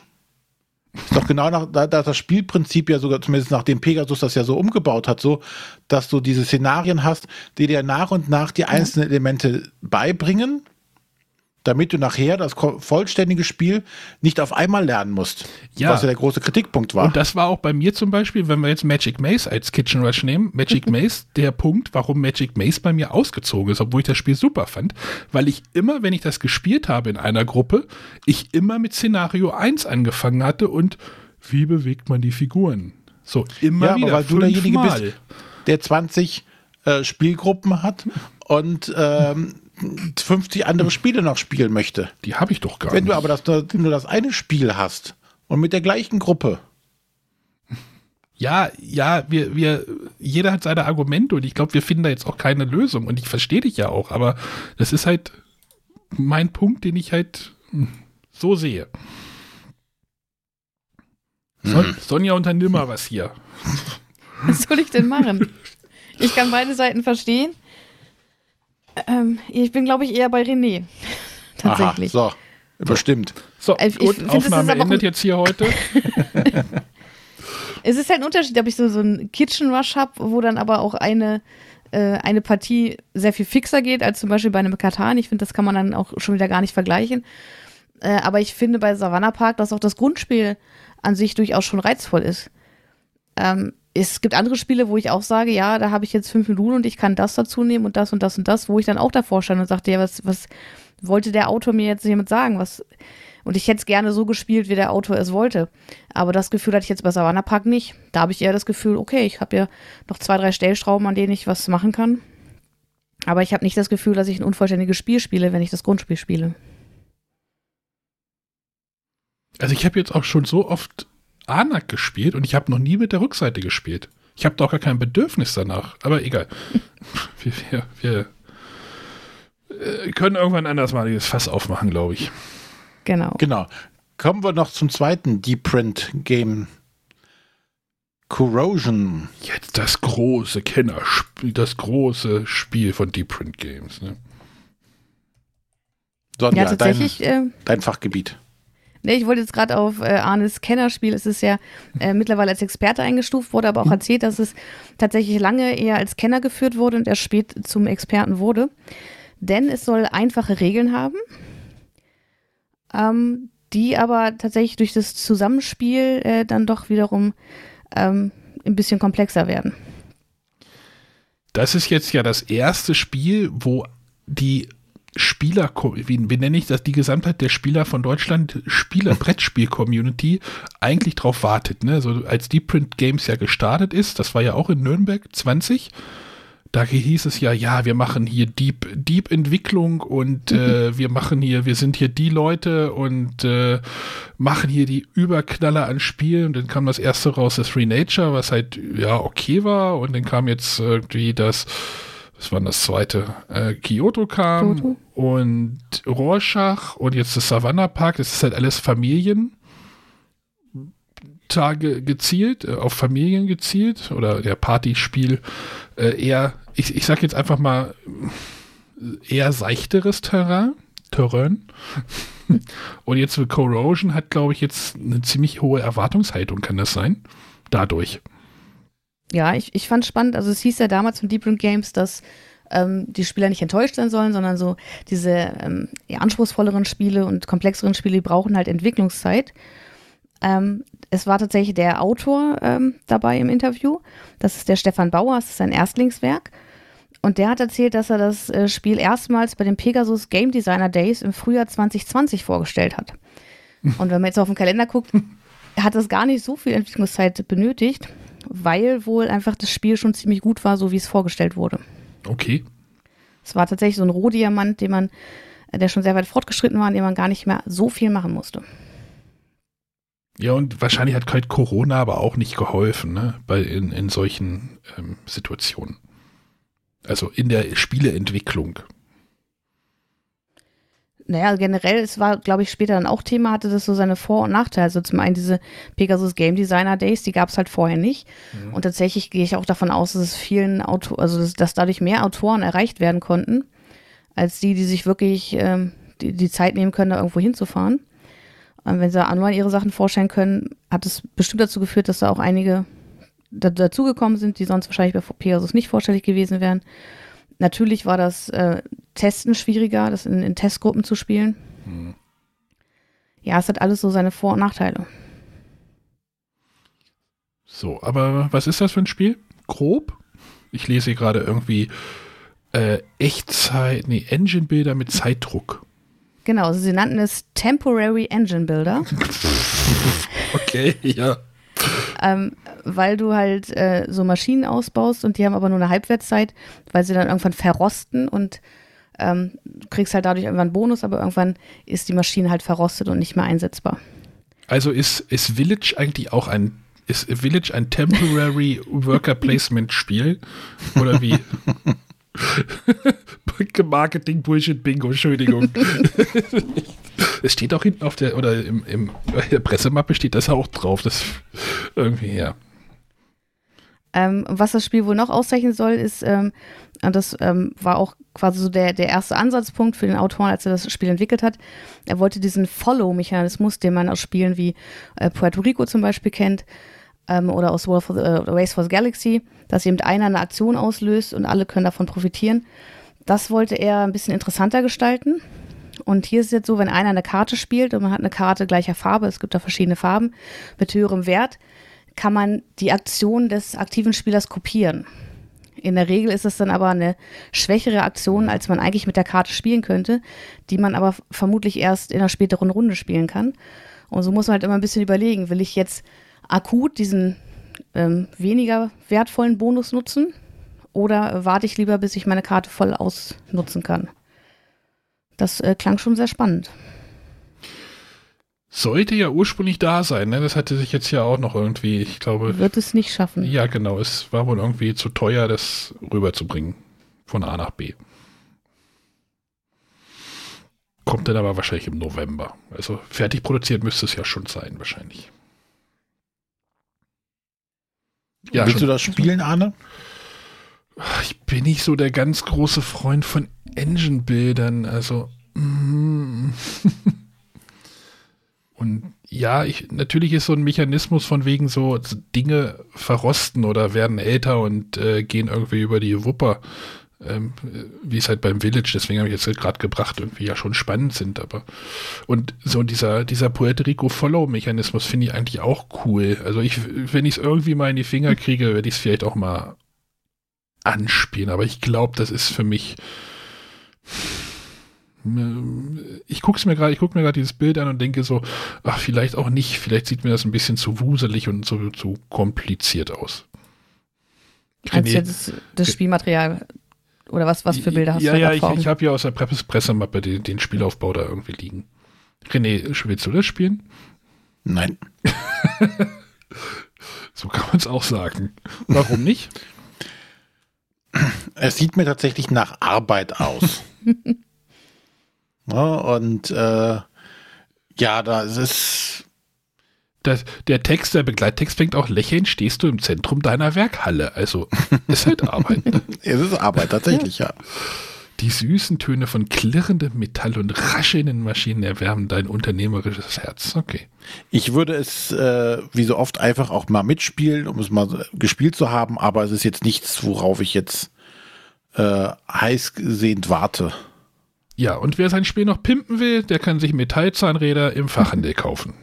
Ist doch genau nach, da, da das Spielprinzip ja sogar, zumindest nachdem Pegasus das ja so umgebaut hat, so, dass du diese Szenarien hast, die dir nach und nach die einzelnen Elemente beibringen, damit du nachher das vollständige Spiel nicht auf einmal lernen musst. Ja. Was ja der große Kritikpunkt war. Und das war auch bei mir zum Beispiel, wenn wir jetzt Magic Maze als Kitchen Rush nehmen, Magic [LAUGHS] Maze, der Punkt, warum Magic Maze bei mir ausgezogen ist, obwohl ich das Spiel super fand, weil ich immer, wenn ich das gespielt habe in einer Gruppe, ich immer mit Szenario 1 angefangen hatte und wie bewegt man die Figuren? So, immer ja, wieder, aber weil du derjenige bist, der 20 äh, Spielgruppen hat und ähm, 50 andere Spiele noch spielen möchte. Die habe ich doch gar Wenn nicht. du aber das, nur das eine Spiel hast und mit der gleichen Gruppe, Ja, ja, wir, wir, jeder hat seine Argumente und ich glaube, wir finden da jetzt auch keine Lösung und ich verstehe dich ja auch, aber das ist halt mein Punkt, den ich halt hm, so sehe. Son Sonja unternimm mal was hier. Was soll ich denn machen? Ich kann beide Seiten verstehen. Ähm, ich bin, glaube ich, eher bei René. [LAUGHS] Tatsächlich. Aha, so, bestimmt. So, Also ich gut, ist Aufnahme endet jetzt hier heute. [LAUGHS] Es ist halt ein Unterschied, ob ich so, so einen Kitchen Rush habe, wo dann aber auch eine, äh, eine Partie sehr viel fixer geht, als zum Beispiel bei einem Katan. Ich finde, das kann man dann auch schon wieder gar nicht vergleichen. Äh, aber ich finde bei Savannah Park, dass auch das Grundspiel an sich durchaus schon reizvoll ist. Ähm, es gibt andere Spiele, wo ich auch sage, ja, da habe ich jetzt fünf Minuten und ich kann das dazu nehmen und das und das und das, wo ich dann auch davor stand und sagte, ja, was, was wollte der Autor mir jetzt hiermit sagen? Was, und ich hätte es gerne so gespielt, wie der Autor es wollte. Aber das Gefühl hatte ich jetzt bei Savannah Park nicht. Da habe ich eher das Gefühl, okay, ich habe ja noch zwei, drei Stellschrauben, an denen ich was machen kann. Aber ich habe nicht das Gefühl, dass ich ein unvollständiges Spiel spiele, wenn ich das Grundspiel spiele. Also ich habe jetzt auch schon so oft Anak gespielt und ich habe noch nie mit der Rückseite gespielt. Ich habe da auch gar kein Bedürfnis danach, aber egal. [LAUGHS] wir wir, wir äh, können irgendwann anders mal dieses Fass aufmachen, glaube ich. Genau. Genau. Kommen wir noch zum zweiten Deep Print Game. Corrosion. Jetzt das große Kennerspiel, das große Spiel von Deep Print Games. Ne? Sonja, Ja, tatsächlich. dein, Äh, dein Fachgebiet. Nee, ich wollte jetzt gerade auf äh, Arnes Kennerspiel. Es ist ja äh, mittlerweile als Experte eingestuft, wurde aber auch erzählt, dass es tatsächlich lange eher als Kenner geführt wurde und erst spät zum Experten wurde. Denn es soll einfache Regeln haben, ähm, die aber tatsächlich durch das Zusammenspiel äh, dann doch wiederum ähm, ein bisschen komplexer werden. Das ist jetzt ja das erste Spiel, wo die Spieler, wie, wie nenne ich das, die Gesamtheit der Spieler von Deutschland, Spieler, Brettspiel-Community, eigentlich drauf wartet. Ne? Also als Deep Print Games ja gestartet ist, das war ja auch in Nürnberg 20, da hieß es ja, ja, wir machen hier Deep, Deep Entwicklung und äh, wir machen hier, wir sind hier die Leute und äh, machen hier die Überknaller an Spielen. Und dann kam das erste raus, das Free Nature, was halt ja okay war. Und dann kam jetzt irgendwie das, was war das zweite? Äh, Kyoto kam Kyoto. und Rorschach und jetzt das Savannah Park. Das ist halt alles Familien. Tage gezielt, äh, auf Familien gezielt oder der Partyspiel äh, eher, ich, ich sag jetzt einfach mal, eher seichteres Terrain. Terrain. [LAUGHS] Und jetzt mit Corrosion hat, glaube ich, jetzt eine ziemlich hohe Erwartungshaltung, kann das sein? Dadurch. Ja, ich, ich fand spannend. Also es hieß ja damals von Deep Room Games, dass ähm, die Spieler nicht enttäuscht sein sollen, sondern so diese ähm, anspruchsvolleren Spiele und komplexeren Spiele, die brauchen halt Entwicklungszeit. Ähm, es war tatsächlich der Autor ähm, dabei im Interview. Das ist der Stefan Bauer, das ist sein Erstlingswerk. Und der hat erzählt, dass er das äh, Spiel erstmals bei den Pegasus Game Designer Days im Frühjahr 2020 vorgestellt hat. Und wenn man jetzt auf den Kalender guckt, [LAUGHS] hat das gar nicht so viel Entwicklungszeit benötigt, weil wohl einfach das Spiel schon ziemlich gut war, so wie es vorgestellt wurde. Okay. Es war tatsächlich so ein Rohdiamant, den man, äh, der schon sehr weit fortgeschritten war, an dem man gar nicht mehr so viel machen musste. Ja, und wahrscheinlich hat halt Corona aber auch nicht geholfen, ne? Bei, in, in solchen ähm, Situationen. Also in der Spieleentwicklung. Naja, generell, es war, glaube ich, später dann auch Thema, hatte das so seine Vor- und Nachteile. Also zum einen diese Pegasus Game Designer Days, die gab es halt vorher nicht. Und tatsächlich gehe ich auch davon aus, dass es vielen Auto also dass, dass dadurch mehr Autoren erreicht werden konnten, als die, die sich wirklich ähm, die, die Zeit nehmen können, da irgendwo hinzufahren. Und wenn sie online ihre Sachen vorstellen können, hat es bestimmt dazu geführt, dass da auch einige da, dazugekommen sind, die sonst wahrscheinlich bei Pegasus nicht vorstellig gewesen wären. Natürlich war das äh, Testen schwieriger, das in, in Testgruppen zu spielen. Ja, es hat alles so seine Vor- und Nachteile. So, aber was ist das für ein Spiel? Grob? Ich lese hier gerade irgendwie äh, Echtzeit, nee, Engine-Bilder mit Zeitdruck. Genau, also sie nannten es Temporary Engine Builder, [LAUGHS] Okay, ja. ähm, weil du halt äh, so Maschinen ausbaust und die haben aber nur eine Halbwertszeit, weil sie dann irgendwann verrosten und ähm, du kriegst halt dadurch irgendwann einen Bonus, aber irgendwann ist die Maschine halt verrostet und nicht mehr einsetzbar. Also ist, ist Village eigentlich auch ein ist Village ein Temporary [LAUGHS] Worker Placement Spiel? Oder wie? [LAUGHS] Marketing Bullshit Bingo, Entschuldigung. [LAUGHS] es steht auch hinten auf der, oder im, im in der Pressemappe steht das auch drauf. Das irgendwie, ja. Ähm, was das Spiel wohl noch auszeichnen soll, ist, ähm, und das ähm, war auch quasi so der, der erste Ansatzpunkt für den Autoren, als er das Spiel entwickelt hat. Er wollte diesen Follow-Mechanismus, den man aus Spielen wie äh, Puerto Rico zum Beispiel kennt, ähm, oder aus the, äh, Race for the Galaxy, dass eben einer eine Aktion auslöst und alle können davon profitieren. Das wollte er ein bisschen interessanter gestalten. Und hier ist es jetzt so, wenn einer eine Karte spielt und man hat eine Karte gleicher Farbe, es gibt da verschiedene Farben mit höherem Wert, kann man die Aktion des aktiven Spielers kopieren. In der Regel ist es dann aber eine schwächere Aktion, als man eigentlich mit der Karte spielen könnte, die man aber vermutlich erst in einer späteren Runde spielen kann. Und so muss man halt immer ein bisschen überlegen, will ich jetzt akut diesen ähm, weniger wertvollen Bonus nutzen oder warte ich lieber, bis ich meine Karte voll ausnutzen kann? Das äh, klang schon sehr spannend. Sollte ja ursprünglich da sein, ne? Das hatte sich jetzt ja auch noch irgendwie, ich glaube. Wird es nicht schaffen. Ja, genau. Es war wohl irgendwie zu teuer, das rüberzubringen. Von A nach B. Kommt dann aber wahrscheinlich im November. Also fertig produziert müsste es ja schon sein, wahrscheinlich. Ja, Willst schon. du das spielen, Arne? Ich bin nicht so der ganz große Freund von Engine-Bildern, also. mm. [LAUGHS] Und ja, ich, natürlich ist so ein Mechanismus von wegen so Dinge verrosten oder werden älter und äh, gehen irgendwie über die Wupper, ähm, wie es halt beim Village, deswegen habe ich jetzt gerade gebracht, irgendwie ja schon spannend sind, aber und so dieser, dieser Puerto Rico Follow-Mechanismus finde ich eigentlich auch cool. Also ich, wenn ich es irgendwie mal in die Finger kriege, werde ich es vielleicht auch mal anspielen, aber ich glaube, das ist für mich. Ich gucke mir gerade, ich gucke mir gerade dieses Bild an und denke so, ach, vielleicht auch nicht, vielleicht sieht mir das ein bisschen zu wuselig und so zu kompliziert aus. Als René, jetzt das Spielmaterial oder was, was für Bilder hast ja, du Ja, da ich, ich habe ja aus der Presse- Pressemappe den, den Spielaufbau da irgendwie liegen. René, willst du das spielen? Nein. [LAUGHS] So kann man es auch sagen. Warum nicht? Es sieht mir tatsächlich nach Arbeit aus. [LAUGHS] ja, und äh, ja, da ist es. Das, der Text, der Begleittext fängt auch lächeln, stehst du im Zentrum deiner Werkhalle. Also [LAUGHS] ist halt Arbeit. Ne? [LAUGHS] Es ist Arbeit, tatsächlich, ja. Die süßen Töne von klirrendem Metall und raschelnden Maschinen erwärmen dein unternehmerisches Herz. Okay. Ich würde es äh, wie so oft einfach auch mal mitspielen, um es mal gespielt zu haben, aber es ist jetzt nichts, worauf ich jetzt äh, heiß gesehnt warte. Ja, und wer sein Spiel noch pimpen will, der kann sich Metallzahnräder im Fachhandel kaufen.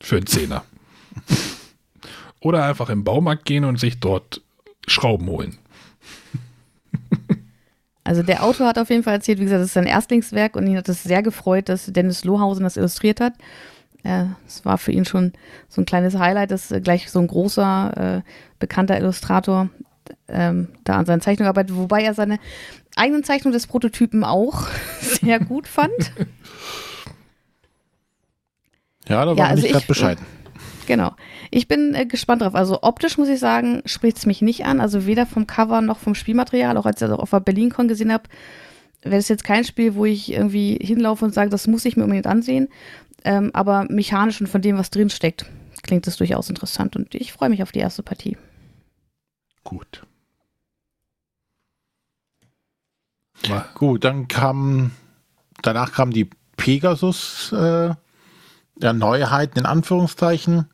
Für einen Zehner. [LAUGHS] Oder einfach im Baumarkt gehen und sich dort Schrauben holen. Also der Autor hat auf jeden Fall erzählt, wie gesagt, das ist sein Erstlingswerk und ihn hat es sehr gefreut, dass Dennis Lohausen das illustriert hat. Äh, Es war für ihn schon so ein kleines Highlight, dass äh, gleich so ein großer, äh, bekannter Illustrator ähm, da an seinen Zeichnungen arbeitet, wobei er seine eigenen Zeichnungen des Prototypen auch [LAUGHS] sehr gut fand. Ja, da Ja, war also ich gerade bescheiden. Genau. Ich bin äh, gespannt drauf. Also optisch muss ich sagen, spricht es mich nicht an. Also weder vom Cover noch vom Spielmaterial. Auch als ich das auf der BerlinCon gesehen habe, wäre es jetzt kein Spiel, wo ich irgendwie hinlaufe und sage, das muss ich mir unbedingt ansehen. Ähm, aber mechanisch und von dem, was drin steckt, klingt es durchaus interessant. Und ich freue mich auf die erste Partie. Gut. Gut, dann kam, danach kam die Pegasus, äh, der Neuheiten in Anführungszeichen.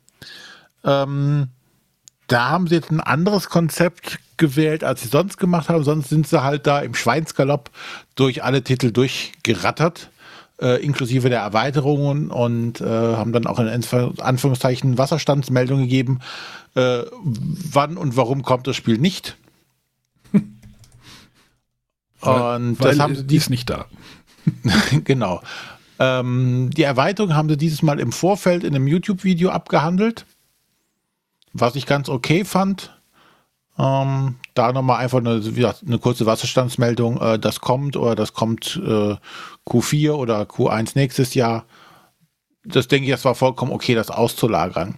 Ähm, da haben sie jetzt ein anderes Konzept gewählt, als sie sonst gemacht haben. Sonst sind sie halt da im Schweinsgalopp durch alle Titel durchgerattert, äh, inklusive der Erweiterungen und äh, haben dann auch in Anführungszeichen Wasserstandsmeldung gegeben, äh, wann und warum kommt das Spiel nicht. Und weil das haben sie die ist nicht da. [LAUGHS] genau. Ähm, die Erweiterung haben sie dieses Mal im Vorfeld in einem YouTube-Video abgehandelt, was ich ganz okay fand. Ähm, da nochmal einfach eine, wie gesagt, eine kurze Wasserstandsmeldung, äh, das kommt oder das kommt äh, Q4 oder Q1 nächstes Jahr. Das denke ich, das war vollkommen okay, das auszulagern.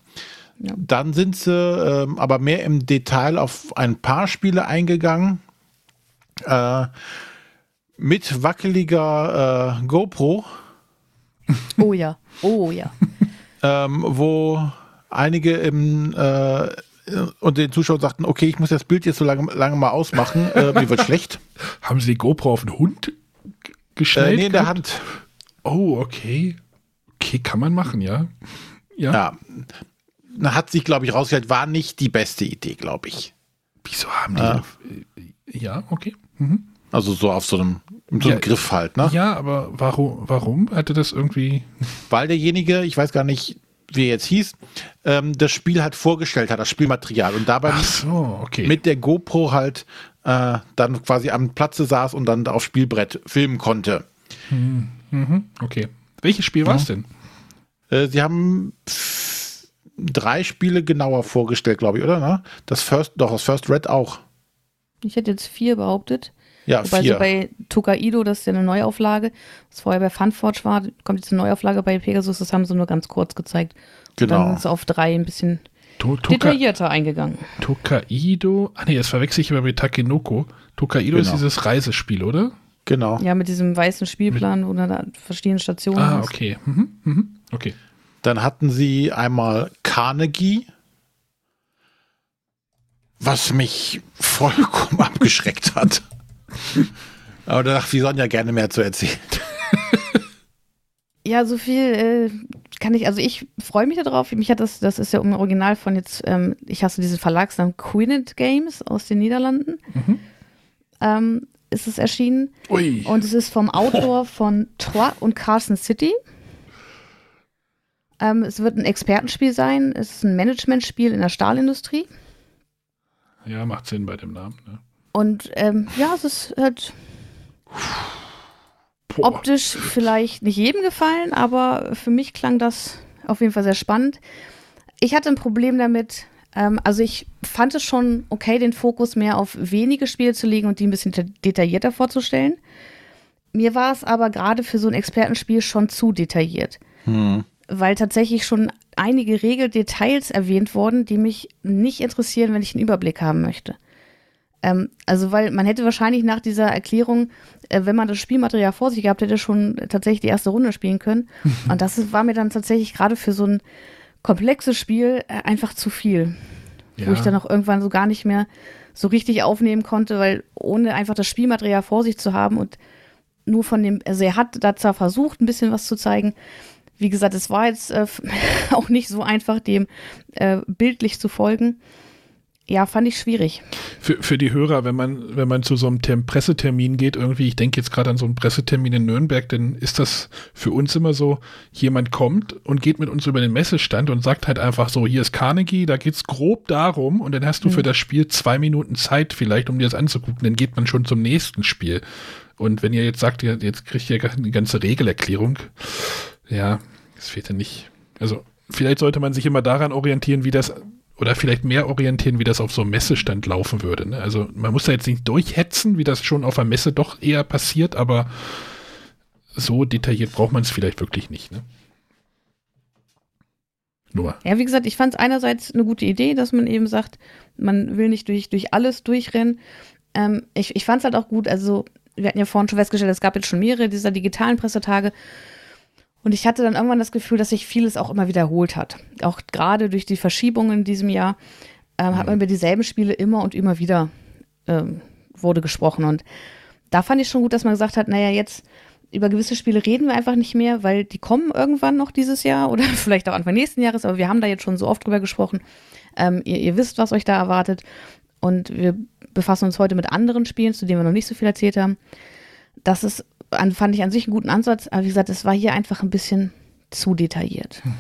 Ja. Dann sind sie ähm, aber mehr im Detail auf ein paar Spiele eingegangen. Äh, mit wackeliger äh, GoPro, Oh ja. Oh ja. ähm, wo einige im äh, und den Zuschauern sagten, okay, ich muss das Bild jetzt so lange, lange mal ausmachen, äh, mir wird schlecht. [LAUGHS] Haben sie die GoPro auf den Hund g- Äh, geschnallt? nee, in der? Hand. Oh, okay. Okay, kann man machen, ja. Ja. Ja. Da hat sich, glaube ich, rausgestellt, war nicht die beste Idee, glaube ich. Wieso haben die. Ah. äh, Ja, okay. Mhm. Also so auf so einem, so einem Ja. Griff halt, ne? Ja, aber warum, warum hatte das irgendwie. Weil derjenige, ich weiß gar nicht, wie er jetzt hieß, ähm, das Spiel halt vorgestellt hat, das Spielmaterial. Und dabei so, okay. mit der GoPro halt äh, dann quasi am Platze saß und dann auf Spielbrett filmen konnte. mhm, okay. Welches Spiel war es denn? Äh, sie haben drei Spiele genauer vorgestellt, glaube ich, oder? Ne? Das First, doch, das First Red auch. Ich hätte jetzt vier behauptet. Ja, Wobei vier. so bei Tokaido, das ist ja eine Neuauflage, was vorher bei Funforge war, kommt jetzt eine Neuauflage bei Pegasus, das haben sie nur ganz kurz gezeigt. Und dann genau. sind sie auf drei ein bisschen To Toka detaillierter eingegangen. Tokaido. Ah, nee, das verwechsel ich immer mit Takenoko. Tokaido ist Genau. dieses Reisespiel, oder? Genau. Ja, mit diesem weißen Spielplan, wo du da verschiedene Stationen Ah, hast. okay. Mhm, mhm. Okay. Dann hatten sie einmal Carnegie, was mich vollkommen [LAUGHS] abgeschreckt hat. Aber da dachte ich, Sonja gerne mehr zu erzählen. Ja, so viel äh, kann ich, also ich freue mich darauf. Mich hat das, das ist ja im Original von jetzt, ähm, ich hasse diesen Verlagsnamen Queenet Games aus den Niederlanden. Mhm. Ähm, ist es erschienen. Ui. Und es ist vom Autor [LAUGHS] von Trois und Carson City. Ähm, es wird ein Expertenspiel sein. Es ist ein Managementspiel in der Stahlindustrie. Ja, macht Sinn bei dem Namen. Ne? Und ähm, ja, es ist halt Boah. optisch vielleicht nicht jedem gefallen, aber für mich klang das auf jeden Fall sehr spannend. Ich hatte ein Problem damit, Ähm, also ich fand es schon okay, den Fokus mehr auf wenige Spiele zu legen und die ein bisschen detaillierter vorzustellen. Mir war es aber gerade für so ein Expertenspiel schon zu detailliert. Hm. Weil tatsächlich schon einige Regeldetails erwähnt wurden, die mich nicht interessieren, wenn ich einen Überblick haben möchte. Ähm, also, weil man hätte wahrscheinlich nach dieser Erklärung, äh, wenn man das Spielmaterial vor sich gehabt hätte, schon tatsächlich die erste Runde spielen können. [LAUGHS] Und das war mir dann tatsächlich gerade für so ein komplexes Spiel äh, einfach zu viel. Ja. Wo ich dann auch irgendwann so gar nicht mehr so richtig aufnehmen konnte, weil ohne einfach das Spielmaterial vor sich zu haben und nur von dem, also er hat da zwar versucht, ein bisschen was zu zeigen. Wie gesagt, es war jetzt äh, [LAUGHS] auch nicht so einfach, dem äh, bildlich zu folgen ja, fand ich schwierig. Für, für die Hörer, wenn man, wenn man zu so einem Term Pressetermin geht, irgendwie, ich denke jetzt gerade an so einen Pressetermin in Nürnberg, dann ist das für uns immer so, jemand kommt und geht mit uns über den Messestand und sagt halt einfach so, hier ist Carnegie, da geht es grob darum und dann hast du mhm. für das Spiel zwei Minuten Zeit vielleicht, um dir das anzugucken, dann geht man schon zum nächsten Spiel. Und wenn ihr jetzt sagt, jetzt kriegt ihr eine ganze Regelerklärung, ja, das fehlt ja nicht. Also vielleicht sollte man sich immer daran orientieren, wie das oder vielleicht mehr orientieren, wie das auf so einem Messestand laufen würde. Ne? Also man muss da jetzt nicht durchhetzen, wie das schon auf der Messe doch eher passiert, aber so detailliert braucht man es vielleicht wirklich nicht. Ne? Nur. Ja, wie gesagt, ich fand es einerseits eine gute Idee, dass man eben sagt, man will nicht durch, durch alles durchrennen. Ähm, ich ich fand es halt auch gut, also wir hatten ja vorhin schon festgestellt, es gab jetzt schon mehrere dieser digitalen Pressetage und ich hatte dann irgendwann das Gefühl, dass sich vieles auch immer wiederholt hat. Auch gerade durch die Verschiebungen in diesem Jahr ähm, mhm. hat man über dieselben Spiele immer und immer wieder ähm, wurde gesprochen. Und da fand ich schon gut, dass man gesagt hat, naja, jetzt über gewisse Spiele reden wir einfach nicht mehr, weil die kommen irgendwann noch dieses Jahr oder [LAUGHS] vielleicht auch Anfang nächsten Jahres, aber wir haben da jetzt schon so oft drüber gesprochen. Ähm, ihr, ihr wisst, was euch da erwartet. Und wir befassen uns heute mit anderen Spielen, zu denen wir noch nicht so viel erzählt haben. Das ist an, fand ich an sich einen guten Ansatz, aber wie gesagt, es war hier einfach ein bisschen zu detailliert. Hm.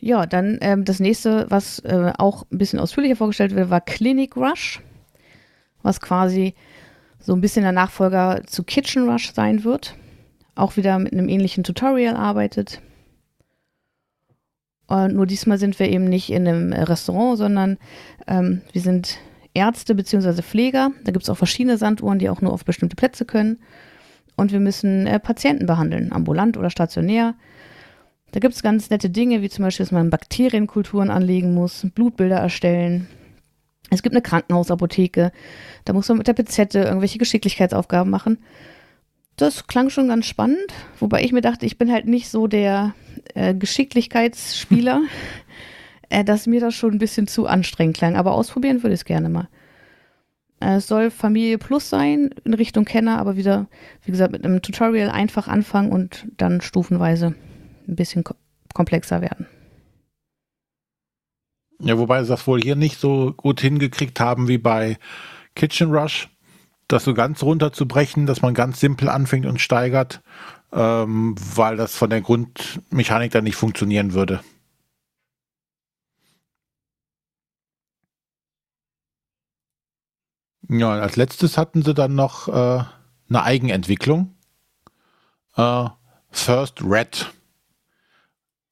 Ja, dann ähm, das nächste, was äh, auch ein bisschen ausführlicher vorgestellt wird, war Clinic Rush, was quasi so ein bisschen der Nachfolger zu Kitchen Rush sein wird. Auch wieder mit einem ähnlichen Tutorial arbeitet. Und nur diesmal sind wir eben nicht in einem Restaurant, sondern ähm, wir sind Ärzte bzw. Pfleger. Da gibt es auch verschiedene Sanduhren, die auch nur auf bestimmte Plätze können. Und wir müssen äh, Patienten behandeln, ambulant oder stationär. Da gibt es ganz nette Dinge, wie zum Beispiel, dass man Bakterienkulturen anlegen muss, Blutbilder erstellen. Es gibt eine Krankenhausapotheke. Da muss man mit der Pizette irgendwelche Geschicklichkeitsaufgaben machen. Das klang schon ganz spannend, wobei ich mir dachte, ich bin halt nicht so der äh, Geschicklichkeitsspieler, [LAUGHS] äh, dass mir das schon ein bisschen zu anstrengend klang. Aber ausprobieren würde ich es gerne mal. Äh, es soll Familie Plus sein in Richtung Kenner, aber wieder, wie gesagt, mit einem Tutorial einfach anfangen und dann stufenweise ein bisschen ko komplexer werden. Ja, wobei sie das wohl hier nicht so gut hingekriegt haben wie bei Kitchen Rush das so ganz runterzubrechen, dass man ganz simpel anfängt und steigert, ähm, weil das von der Grundmechanik dann nicht funktionieren würde. Ja, als letztes hatten sie dann noch äh, eine Eigenentwicklung. Äh, First Red.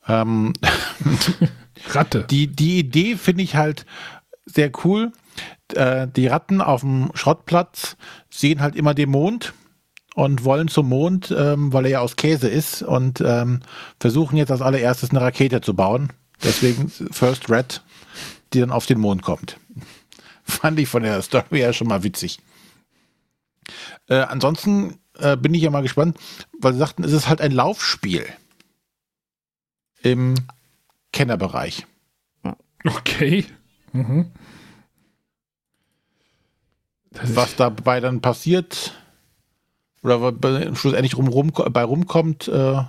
Ähm, [LAUGHS] Ratte. Die, die Idee finde ich halt sehr cool äh, die Ratten auf dem Schrottplatz sehen halt immer den Mond und wollen zum Mond, ähm, weil er ja aus Käse ist und ähm, versuchen jetzt als allererstes eine Rakete zu bauen. Deswegen First Red, die dann auf den Mond kommt. [LAUGHS] Fand ich von der Story her schon mal witzig. Äh, ansonsten äh, bin ich ja mal gespannt, weil sie sagten, es ist halt ein Laufspiel im Kennerbereich. Okay. Mhm. Was dabei dann passiert oder was schlussendlich rum, rum, bei rumkommt, äh,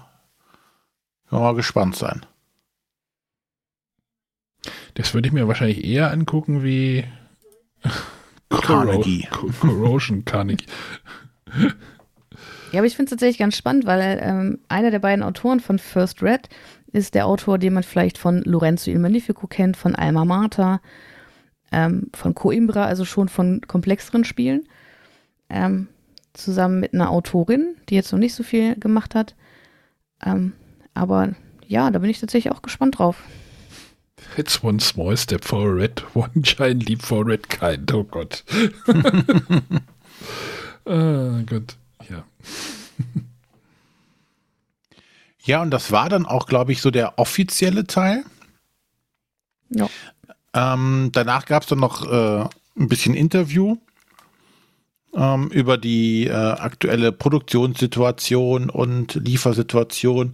kann mal gespannt sein. Das würde ich mir wahrscheinlich eher angucken wie [LAUGHS] Carnegie. Corrosion Carnegie. [LAUGHS] Ja, aber ich finde es tatsächlich ganz spannend, weil ähm, einer der beiden Autoren von First Red ist der Autor, den man vielleicht von Lorenzo Il Magnifico kennt, von Alma Mater, ähm, von Coimbra, also schon von komplexeren Spielen. Ähm, zusammen mit einer Autorin, die jetzt noch nicht so viel gemacht hat. Ähm, aber ja, da bin ich tatsächlich auch gespannt drauf. It's one small step for a red, [LAUGHS] one giant leap for a red kind. Oh Gott. [LAUGHS] ah, Gott, ja. Ja, und das war dann auch, glaube ich, so der offizielle Teil. Ja. Ähm, danach gab es dann noch äh, ein bisschen Interview ähm, über die äh, aktuelle Produktionssituation und Liefersituation.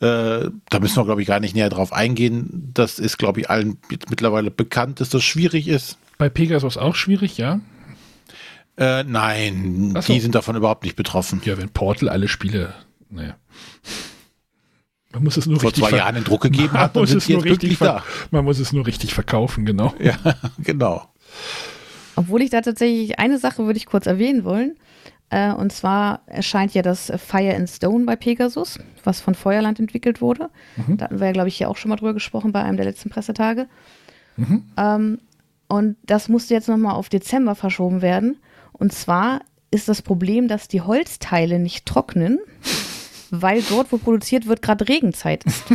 Äh, da müssen wir, glaube ich, gar nicht näher drauf eingehen. Das ist, glaube ich, allen mittlerweile bekannt, dass das schwierig ist. Bei Pegasus auch schwierig, ja? Äh, nein, so. die sind davon überhaupt nicht betroffen. Ja, wenn Portal alle Spiele, naja. Man muss es nur Vor richtig zwei Jahren einen Druck gegeben Man hat, muss es nur richtig da. Man muss es nur richtig verkaufen, genau. Ja, [LAUGHS] genau. Obwohl ich da tatsächlich eine Sache würde ich kurz erwähnen wollen. Äh, und zwar erscheint ja das Fire and Stone bei Pegasus, was von Feuerland entwickelt wurde. Da hatten wir ja, glaube ich, hier auch schon mal drüber gesprochen bei einem der letzten Pressetage. Ähm, und das musste jetzt nochmal auf Dezember verschoben werden. Und zwar ist das Problem, dass die Holzteile nicht trocknen, weil dort, wo produziert wird, gerade Regenzeit ist. [LAUGHS]